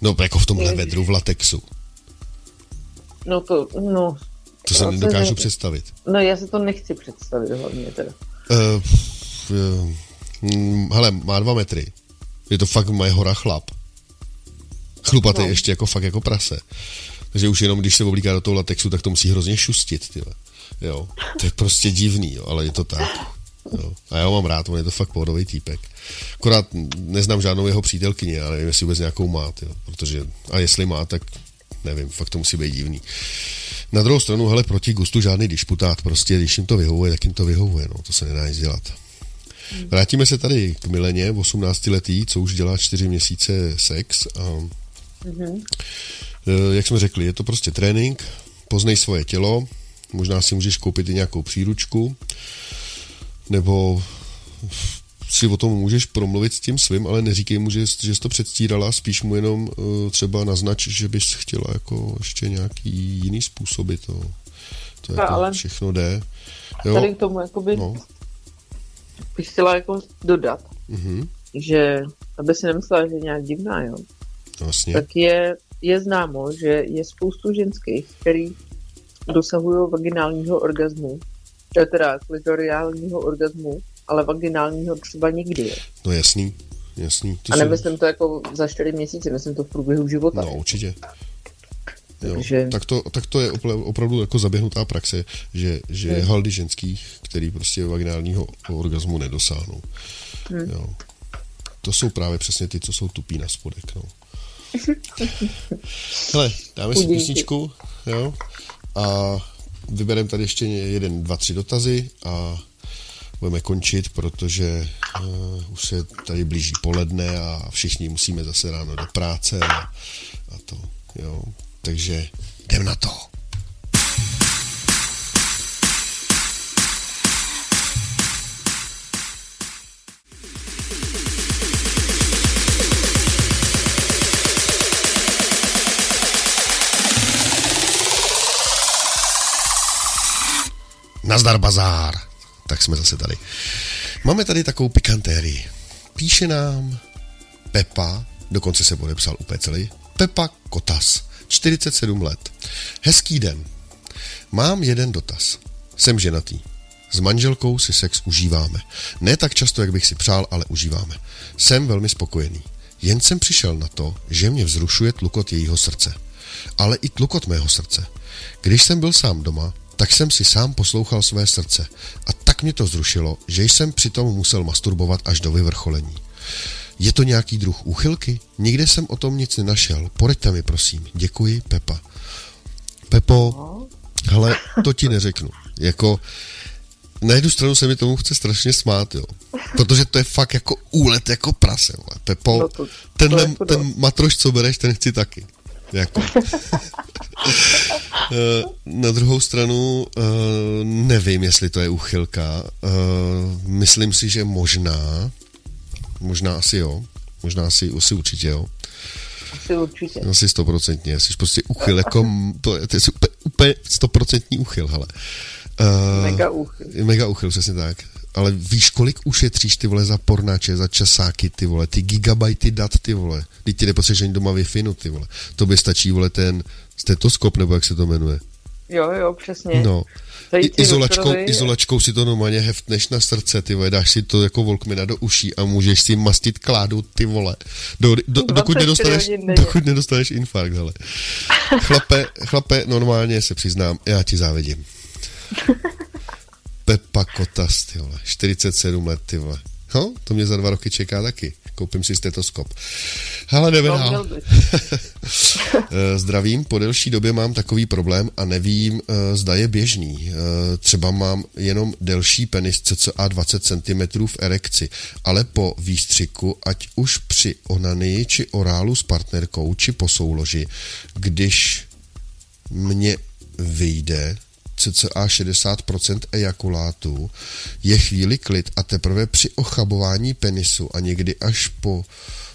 Speaker 1: No, jako v tomhle vedru v latexu.
Speaker 2: No to, no,
Speaker 1: To se nedokážu
Speaker 2: ne-
Speaker 1: představit.
Speaker 2: no já si to nechci představit hlavně teda.
Speaker 1: Uh, uh, hm, hele, má dva metry. Je to fakt moje hora chlap. Chlupatý
Speaker 2: No.
Speaker 1: ještě jako fakt jako prase. Takže už jenom když se oblíká do toho latexu, tak to musí hrozně šustit, tyhle. Jo, to je prostě divný, jo, ale je to tak. Jo. A já ho mám rád, on je to fakt pohodový týpek. Akorát neznám žádnou jeho přítelkyni, ale nevím, jestli vůbec nějakou má, tyjo, protože, a jestli má, tak nevím, fakt to musí být divný. Na druhou stranu, hele, proti gustu žádný disputát, prostě, když jim to vyhovuje, tak jim to vyhovuje, no, to se nedá nic dělat. Vrátíme se tady k Mileně, 18 letý, co už dělá 4 měsíce sex a
Speaker 2: Mhm.
Speaker 1: Eh, jak jsme řekli, je to prostě trénink, poznej svoje tělo, možná si můžeš koupit i nějakou příručku, nebo si o tom můžeš promluvit s tím svým, ale neříkej mu, že, že jsi to předstírala, spíš mu jenom uh, třeba naznač, že bys chtěla jako ještě nějaký jiný způsoby to, to
Speaker 2: No,
Speaker 1: jako
Speaker 2: ale-
Speaker 1: všechno jde.
Speaker 2: Tady
Speaker 1: Jo,
Speaker 2: k tomu jakoby
Speaker 1: no,
Speaker 2: bych chtěla jako dodat,
Speaker 1: mhm,
Speaker 2: že aby si nemyslela, že je nějak divná, jo,
Speaker 1: vlastně,
Speaker 2: tak je, je známo, že je spoustu ženských, který dosahují vaginálního orgazmu, eh, teda klitoriálního orgazmu, ale vaginálního třeba nikdy.
Speaker 1: No jasný, jasný. To
Speaker 2: A
Speaker 1: jsou-
Speaker 2: nemyslím to jako za čtyři měsíce, myslím to v průběhu života.
Speaker 1: No, určitě. Jo.
Speaker 2: Takže-
Speaker 1: Tak, to, tak to je opravdu jako zaběhnutá praxe, že, že je
Speaker 2: Hmm.
Speaker 1: haldy ženských, který prostě vaginálního orgasmu nedosáhnou.
Speaker 2: Hmm.
Speaker 1: Jo. To jsou právě přesně ty, co jsou tupí na spodek. No. Hele, dáme si písničku, jo, a vybereme tady ještě jeden, dva, tři dotazy a budeme končit, protože uh, už se tady blíží poledne a všichni musíme zase ráno do práce a, a to, jo. Takže jdem na to. Nazdar bazár. Tak jsme zase tady. Máme tady takovou pikantérii. Píše nám Pepa, dokonce se podepsal úplně celý, Pepa Kotas, 47 let. Hezký den. Mám jeden dotaz. Jsem ženatý. S manželkou si sex užíváme. Ne tak často, jak bych si přál, ale užíváme. Jsem velmi spokojený. Jen jsem přišel na to, že mě vzrušuje tlukot jejího srdce. Ale i tlukot mého srdce. Když jsem byl sám doma, tak jsem si sám poslouchal své srdce. A tak mě to zrušilo, že jsem přitom musel masturbovat až do vyvrcholení. Je to nějaký druh úchylky? Nikde jsem o tom nic nenašel. Poraďte mi, prosím. Děkuji, Pepa. Pepo, hele, to ti neřeknu. Jako, na jednu stranu se mi tomu chce strašně smát, jo. Protože to je fakt jako úlet, jako prase, vole. Pepo,
Speaker 2: No to- to
Speaker 1: tenhle,
Speaker 2: jako
Speaker 1: ten matroš, co bereš, ten chci taky. Jako. Eh, Na druhou stranu eh, nevím, jestli to je úchylka. Eh, Myslím si, že možná, možná asi jo, možná asi, asi určitě jo.
Speaker 2: Asi určitě.
Speaker 1: Asi stoprocentně, jsi prostě uchyl, jako to, je- to je úplně, stoprocentní uchyl, hele. Uh,
Speaker 2: Mega úchyl.
Speaker 1: Mega uchyl, přesně tak. Ale víš, kolik ušetříš ty vole za pornáče, za časáky, ty vole, ty gigabajty dat, ty vole. Teď ty nepotřebuješ ani doma wi no, ty vole. To by stačí, vole, ten stetoskop, nebo jak se to jmenuje.
Speaker 2: Jo, jo, přesně.
Speaker 1: No. I, izolačkou,
Speaker 2: doktorovi-
Speaker 1: izolačkou si to normálně heftneš na srdce, ty vole, dáš si to jako volkmina do uší a můžeš si mastit kládu, ty vole. Do, do, dokud,
Speaker 2: 24
Speaker 1: nedostaneš, dokud nedostaneš infarkt, hele. Chlape, chlape, normálně se přiznám, já ti závidím. Pepa Kotas, ty vole, 47 let, ty vole. No, to mě za dva roky čeká taky. Koupím si stetoskop. Hele, jdeme
Speaker 2: No.
Speaker 1: Eh, Zdravím, po delší době mám takový problém a nevím, eh, zda je běžný. Eh, Třeba mám jenom delší penis cca 20 cm v erekci, ale po výstřiku, ať už při onanii či orálu s partnerkou či po souloži, když mě vyjde cca 60% ejakulátu, je chvíli klid a teprve při ochabování penisu a někdy až po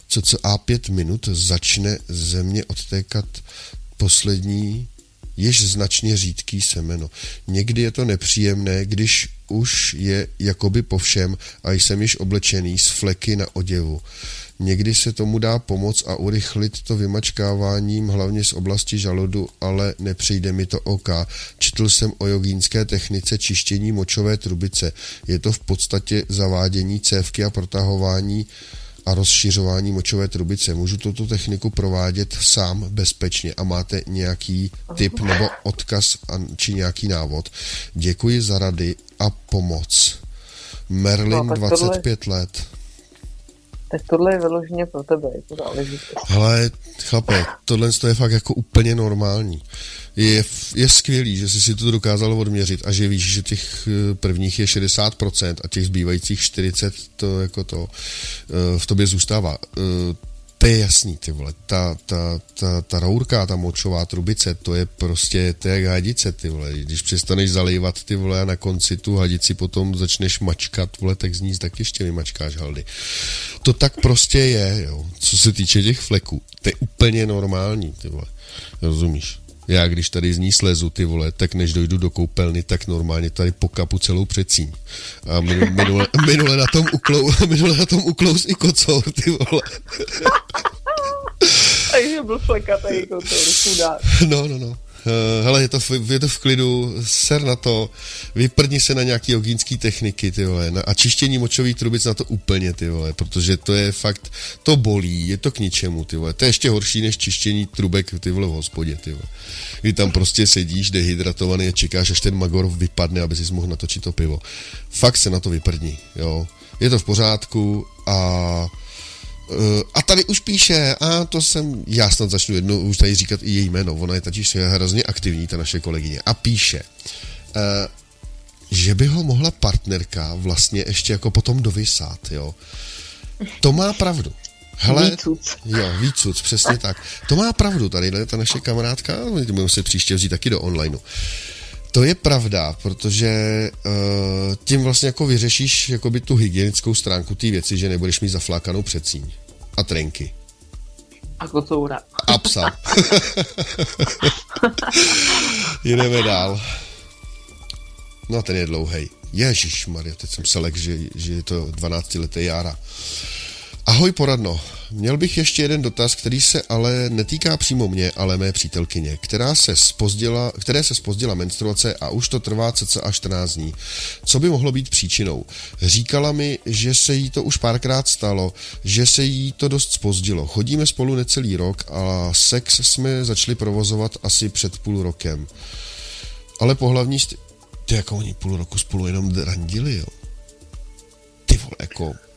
Speaker 1: cca 5 minut začne ze mě odtékat poslední jež značně řídký semeno. Někdy je to nepříjemné, když už je jakoby po všem a jsem již oblečený s fleky na oděvu. Někdy se tomu dá pomoct a urychlit to vymačkáváním, hlavně z oblasti žaludu, ale nepřijde mi to OK. Četl jsem o jogínské technice čištění močové trubice. Je to v podstatě zavádění cévky a protahování a rozšiřování močové trubice. Můžu tuto techniku provádět sám bezpečně a máte nějaký tip nebo odkaz či nějaký návod. Děkuji za rady a pomoc. Merlin,
Speaker 2: No, tak tohle-
Speaker 1: 25 let.
Speaker 2: Tak tohle je vyloženě pro tebe, jako záležitost.
Speaker 1: Hele, chlape, tohle je fakt jako úplně normální. Je, je skvělý, že jsi si to dokázal odměřit a že víš, že těch eh, prvních je 60% a těch zbývajících 40 to jako to eh, v tobě zůstává. To je jasný, ty vole. Ta, ta, ta, ta rourka, ta močová trubice, to je prostě, to je jak hadice, ty vole. Když přestaneš zalejvat, ty vole, a na konci tu hadici potom začneš mačkat, vole, tak z ní tak ještě vymačkáš haldy. To tak prostě je, jo. Co se týče těch fleků, to je úplně normální, ty vole. Rozumíš? Já, když tady z ní slezu, ty vole, tak než dojdu do koupelny, tak normálně tady pokapu celou předsíň. A minule, minule, na tom uklou, minule na tom uklous i kocour, ty vole.
Speaker 2: Takže byl flekatý to chudák.
Speaker 1: No, no, no. Uh, hele, je to, v, je to v klidu, ser na to, vyprdni se na nějaký jogínský techniky, ty vole, na, a čištění močových trubic na to úplně, ty vole, protože to je fakt, to bolí, je to k ničemu, ty vole, to je ještě horší než čištění trubek, ty vole, v hospodě, ty vole. Kdy tam prostě sedíš dehydratovaný a čekáš, až ten magor vypadne, aby si mohl natočit to pivo. Fakt se na to vyprdni, jo. Je to v pořádku a a tady už píše, a to jsem, já snad začnu jednou už tady říkat i její jméno, ona je totiž hrozně aktivní, ta naše kolegyně, a píše, uh, že by ho mohla partnerka vlastně ještě jako potom dovysát, jo. To má pravdu. Hele, jo, vícuc, přesně tak. To má pravdu tady, ta naše kamarádka, budeme se příště vzít taky do onlineu. To je pravda, protože uh, tím vlastně jako vyřešíš jakoby tu hygienickou stránku té věci, že nebudeš mít zaflákanou předsíň a trenky.
Speaker 2: A kocoura.
Speaker 1: A psa. Jdeme dál. No ten je dlouhej. Ježíš Maria, teď jsem selek, že, že je to 12 leté Jára. Ahoj poradno, měl bych ještě jeden dotaz, který se ale netýká přímo mě, ale mé přítelkyně, která se spozdila, které se spozdila menstruace a už to trvá cca až 14 dní. Co by mohlo být příčinou? Říkala mi, že se jí to už párkrát stalo, že se jí to dost spozdilo. Chodíme spolu necelý rok a sex jsme začali provozovat asi před půl rokem. Ale pohlavní st- ty jako oni půl roku spolu jenom randili, jo. Ty vole, jako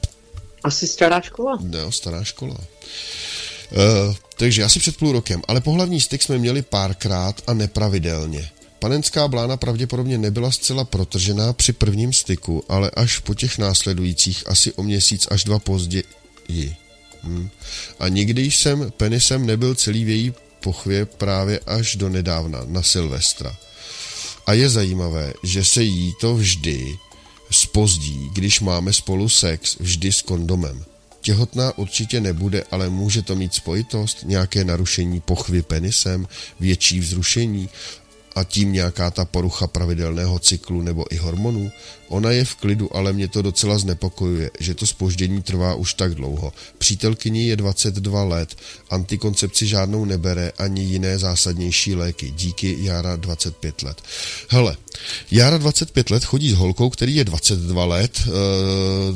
Speaker 2: Asi stará škola.
Speaker 1: No, stará škola. Uh, takže asi před půl rokem, ale pohlavní styk jsme měli párkrát a nepravidelně. Panenská blána pravděpodobně nebyla zcela protržená při prvním styku, ale až po těch následujících asi o měsíc až dva později. Hm. A nikdy jsem penisem nebyl celý v její pochvě právě až do nedávna, na Silvestra. A je zajímavé, že se jí to vždy spozdí, když máme spolu sex, vždy s kondomem. Těhotná určitě nebude, ale může to mít spojitost, nějaké narušení pochvy penisem, větší vzrušení a tím nějaká ta porucha pravidelného cyklu nebo i hormonů. Ona je v klidu, ale mě to docela znepokojuje, že to spoždění trvá už tak dlouho. Přítelkyni je 22 let, antikoncepci žádnou nebere ani jiné zásadnější léky. Díky Jára 25 let. Hele, Jára 25 let chodí s holkou, který je 22 let. Eh,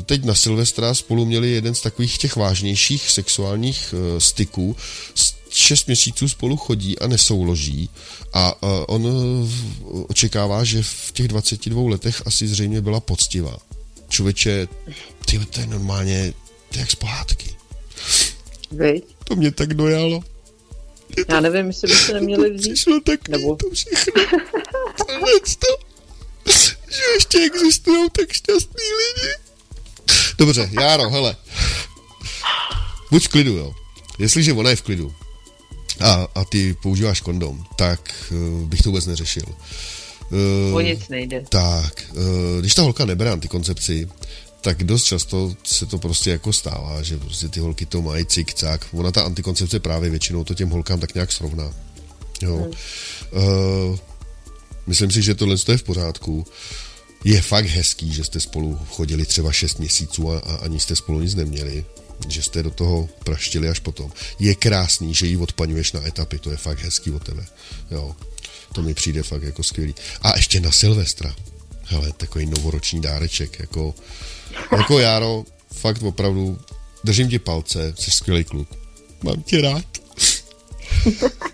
Speaker 1: Teď na Silvestra spolu měli jeden z takových těch vážnějších sexuálních eh, styků. S- Šest měsíců spolu chodí a nesouloží a eh, on očekává, že v těch 22 letech asi zřejmě byla poctivá. Člověče, ty to je normálně, to je jak z pohádky. To mě tak dojalo.
Speaker 2: Já nevím, jestli by se neměli vzít.
Speaker 1: Přišlo tak
Speaker 2: Nebo-
Speaker 1: to všechno. To, že ještě existují tak šťastný lidi. Dobře, Járo, hele. Buď v klidu, jo. Jestliže ona je v klidu a, a ty používáš kondom, tak uh, bych to vůbec neřešil. Uh,
Speaker 2: O nic nejde.
Speaker 1: tak, eh, když ta holka nebere antikoncepci, tak dost často se to prostě jako stává, že prostě ty holky to mají cik, cak. Ona ta antikoncepce právě většinou to těm holkám tak nějak srovná. Jo. Hmm. Uh, myslím si, že tohle je v pořádku. Je fakt hezký, že jste spolu chodili třeba 6 měsíců a, a ani jste spolu nic neměli. Že jste do toho praštili až potom. Je krásný, že ji odpaňuješ na etapy, to je fakt hezký od tebe. Jo. To mi přijde fakt jako skvělý. A ještě na Silvestra. Hele, takový novoroční dáreček, jako, jako Járo, fakt opravdu, držím ti palce, jsi skvělý kluk. Mám tě rád.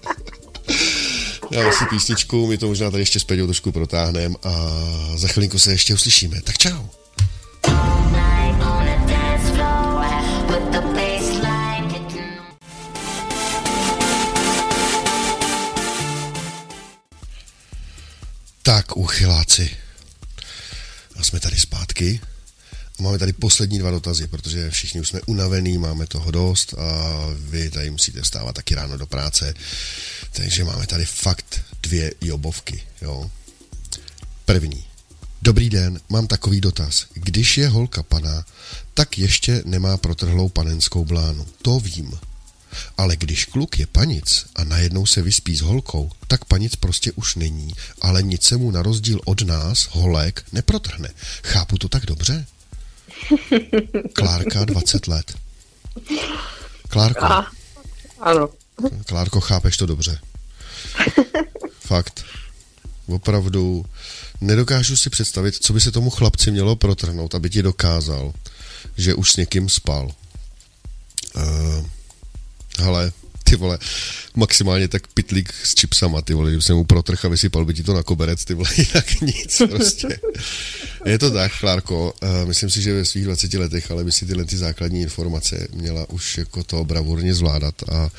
Speaker 1: Já si písničku, my to možná tady ještě s trošku protáhneme a za chvilinku se ještě uslyšíme. Tak čau. Tak, uchyláci. A jsme tady zpátky. A máme tady poslední dva dotazy, protože všichni už jsme unavený, máme toho dost a vy tady musíte vstávat taky ráno do práce. Takže máme tady fakt dvě jobovky, jo. První. Dobrý den, mám takový dotaz. Když je holka pana, tak ještě nemá protrhlou panenskou blánu. To vím. Ale když kluk je panic a najednou se vyspí s holkou, tak panic prostě už není, ale nic se mu na rozdíl od nás, holek, neprotrhne. Chápu to tak dobře? Klárka, 20 let. Klárko,
Speaker 2: A, ano.
Speaker 1: Klárko, chápeš to dobře. Fakt. Opravdu nedokážu si představit, co by se tomu chlapci mělo protrhnout, aby ti dokázal, že už s někým spal. Uh, hele, ty vole, maximálně tak pitlík s čipsama, ty vole, kdyby se mu protrh a vysypal by ti to na koberec, ty vole, jinak nic prostě. Je to tak, Klárko, uh, myslím si, že ve svých 20 letech, ale by si tyhle ty základní informace měla už jako to bravurně zvládat a, a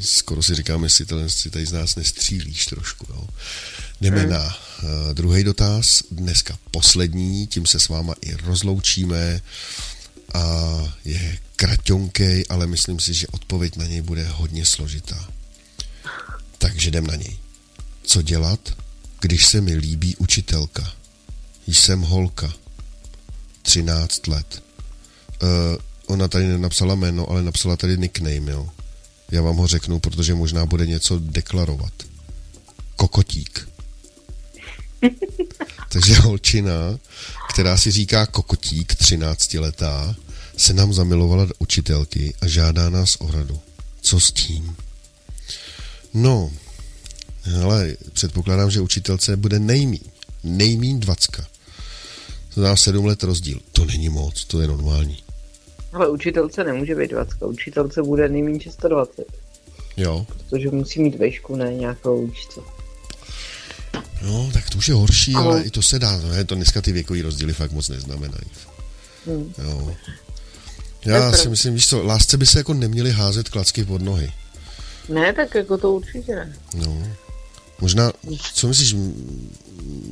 Speaker 1: skoro si říkám, jestli tady, jestli tady z nás nestřílíš trošku, jo. Jdeme hmm. na uh, druhý dotaz, dneska poslední, tím se s váma i rozloučíme a je kraťonkej, ale myslím si, že odpověď na něj bude hodně složitá. Takže jdem na něj. Co dělat, když se mi líbí učitelka? Jsem holka. 13 let. Uh, ona tady nenapsala jméno, ale napsala tady nickname, jo. Já vám ho řeknu, protože možná bude něco deklarovat. Kokotík. Takže holčina, která si říká kokotík, 13 letá, se nám zamilovala do učitelky a žádá nás o radu. Co s tím? No, ale předpokládám, že učitelce bude nejmín. Nejmín dvacka. To dá sedm let rozdíl. To není moc, to je normální.
Speaker 2: Ale učitelce nemůže být 20, učitelce bude nejméně 620.
Speaker 1: Jo.
Speaker 2: Protože musí mít vejšku, ne nějakou učce.
Speaker 1: No, tak to už je horší, ale,
Speaker 2: Ale-
Speaker 1: i to se dá. No, to dneska ty věkový rozdíly fakt moc neznamenají.
Speaker 2: Hmm.
Speaker 1: Jo. Já si myslím, víš co, lásce by se jako neměly házet klacky pod nohy.
Speaker 2: Ne, tak jako to určitě ne.
Speaker 1: No. Možná, co myslíš,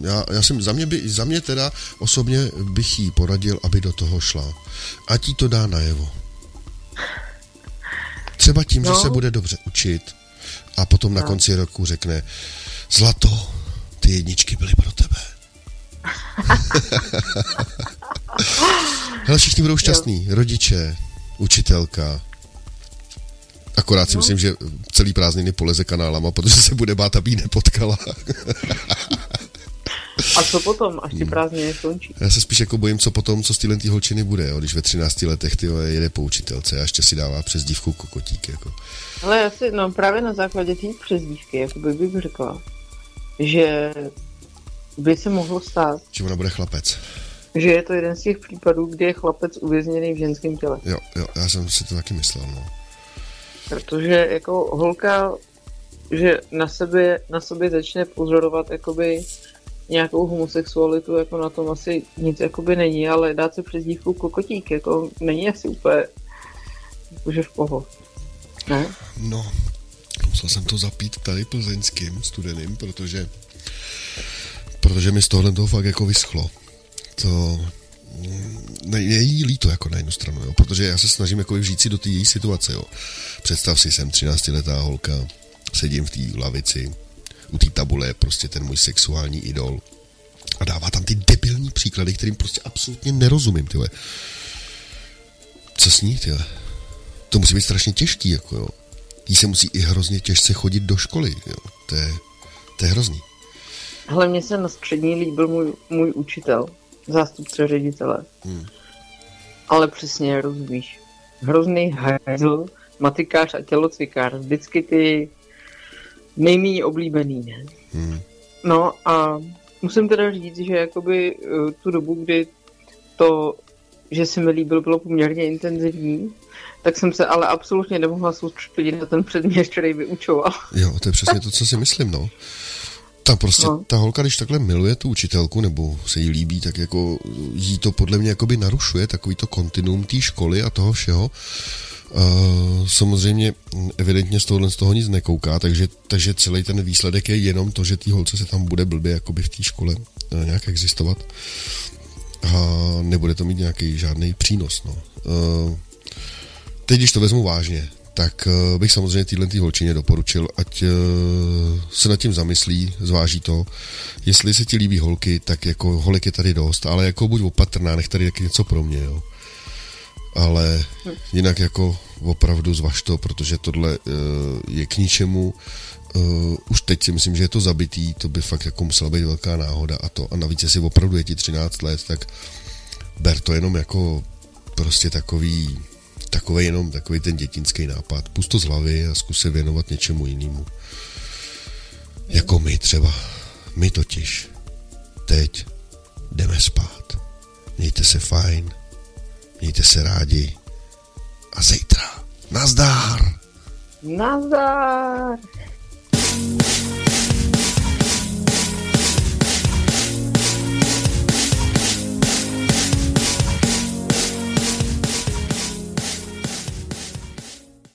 Speaker 1: já, já jsem, za mě, by, za mě teda osobně bych jí poradil, aby do toho šla. Ať jí to dá najevo. Třeba tím, no. že se bude dobře učit a potom na
Speaker 2: No.
Speaker 1: konci roku řekne Zlato, ty jedničky byly pro tebe. Hele, všichni budou šťastní. Rodiče, učitelka. Akorát si
Speaker 2: No.
Speaker 1: myslím, že celý prázdniny poleze kanálama, protože se bude bát, aby ji nepotkala.
Speaker 2: A co potom, až
Speaker 1: Hmm.
Speaker 2: ty prázdniny skončí?
Speaker 1: Já se spíš jako bojím, co potom, co z téhle tý holčiny bude, jo? když ve 13 letech ty jede po učitelce a ještě si dává přes dívku kokotík. Jako.
Speaker 2: Ale já si, no právě na základě té přezdívky, jako by bych řekla, že by se mohlo stát,
Speaker 1: Že ona bude chlapec.
Speaker 2: Že je to jeden z těch případů, kdy je chlapec uvězněný v ženském těle.
Speaker 1: Jo, jo, já jsem si to taky myslel. No.
Speaker 2: Protože jako holka, že na sebe, na sobě začne pozorovat jakoby nějakou homosexualitu, jako na tom asi nic jakoby není, ale dát si přes dívku kokotík, jako není asi úplně jakože v poho. Ne?
Speaker 1: no, musel jsem to zapít tady plzeňským studeným, protože protože mi z tohle toho fakt jako vyschlo. To ne, je jí líto jako na jednu stranu, jo, protože já se snažím jako vžít si do té její situace, jo. Představ si, jsem 13-letá holka, sedím v té lavici, u té tabule prostě ten můj sexuální idol a dává tam ty debilní příklady, kterým prostě absolutně nerozumím, tyhle. Co s ní, tyhle? To musí být strašně těžký, jako jo. Jí se musí i hrozně těžce chodit do školy, jo. To je, to je hrozný.
Speaker 2: Hele, mně se na střední líbil můj, můj učitel, zástupce ředitele.
Speaker 1: Hmm.
Speaker 2: Ale přesně, rozumíš. Hrozný hajzl, matikář a tělocvikář, vždycky ty nejméně oblíbený, ne?
Speaker 1: Hmm.
Speaker 2: No a musím teda říct, že jakoby eh, tu dobu, kdy to, že se mi líbil, bylo poměrně intenzivní, tak jsem se ale absolutně nemohla soustředit na ten předmět, který vyučoval.
Speaker 1: Jo, to je přesně to, co si myslím, no. Ta prostě, no. Ta holka, když takhle miluje tu učitelku, nebo se jí líbí, tak jako jí to podle mě jakoby narušuje, takový to kontinuum té školy a toho všeho. Uh, samozřejmě mm, evidentně z tohohle z toho nic nekouká, takže, takže celý ten výsledek je jenom to, že té holce se tam bude blbě jakoby v té škole uh, nějak existovat a nebude to mít nějaký žádný přínos. No. Uh, teď, když to vezmu vážně, tak uh, bych samozřejmě týhle tý holčině doporučil, ať uh, se nad tím zamyslí, zváží to. Jestli se ti líbí holky, tak jako holek je tady dost, ale jako buď opatrná, nech tady taky něco pro mě, jo. Ale jinak jako opravdu zvaž to, protože tohle uh, je k ničemu. Už teď si myslím, že je to zabitý, to by fakt jako musela být velká náhoda a to. A navíc, jestli opravdu je ti 13 let, tak ber to jenom jako prostě takový takový jenom takový ten dětinský nápad. Pust to z hlavy a zkus se věnovat něčemu jinému. Jako my třeba. My totiž. Teď jdeme spát. Mějte se fajn. Mějte se rádi. A zítra. Nazdár.
Speaker 2: Nazdar!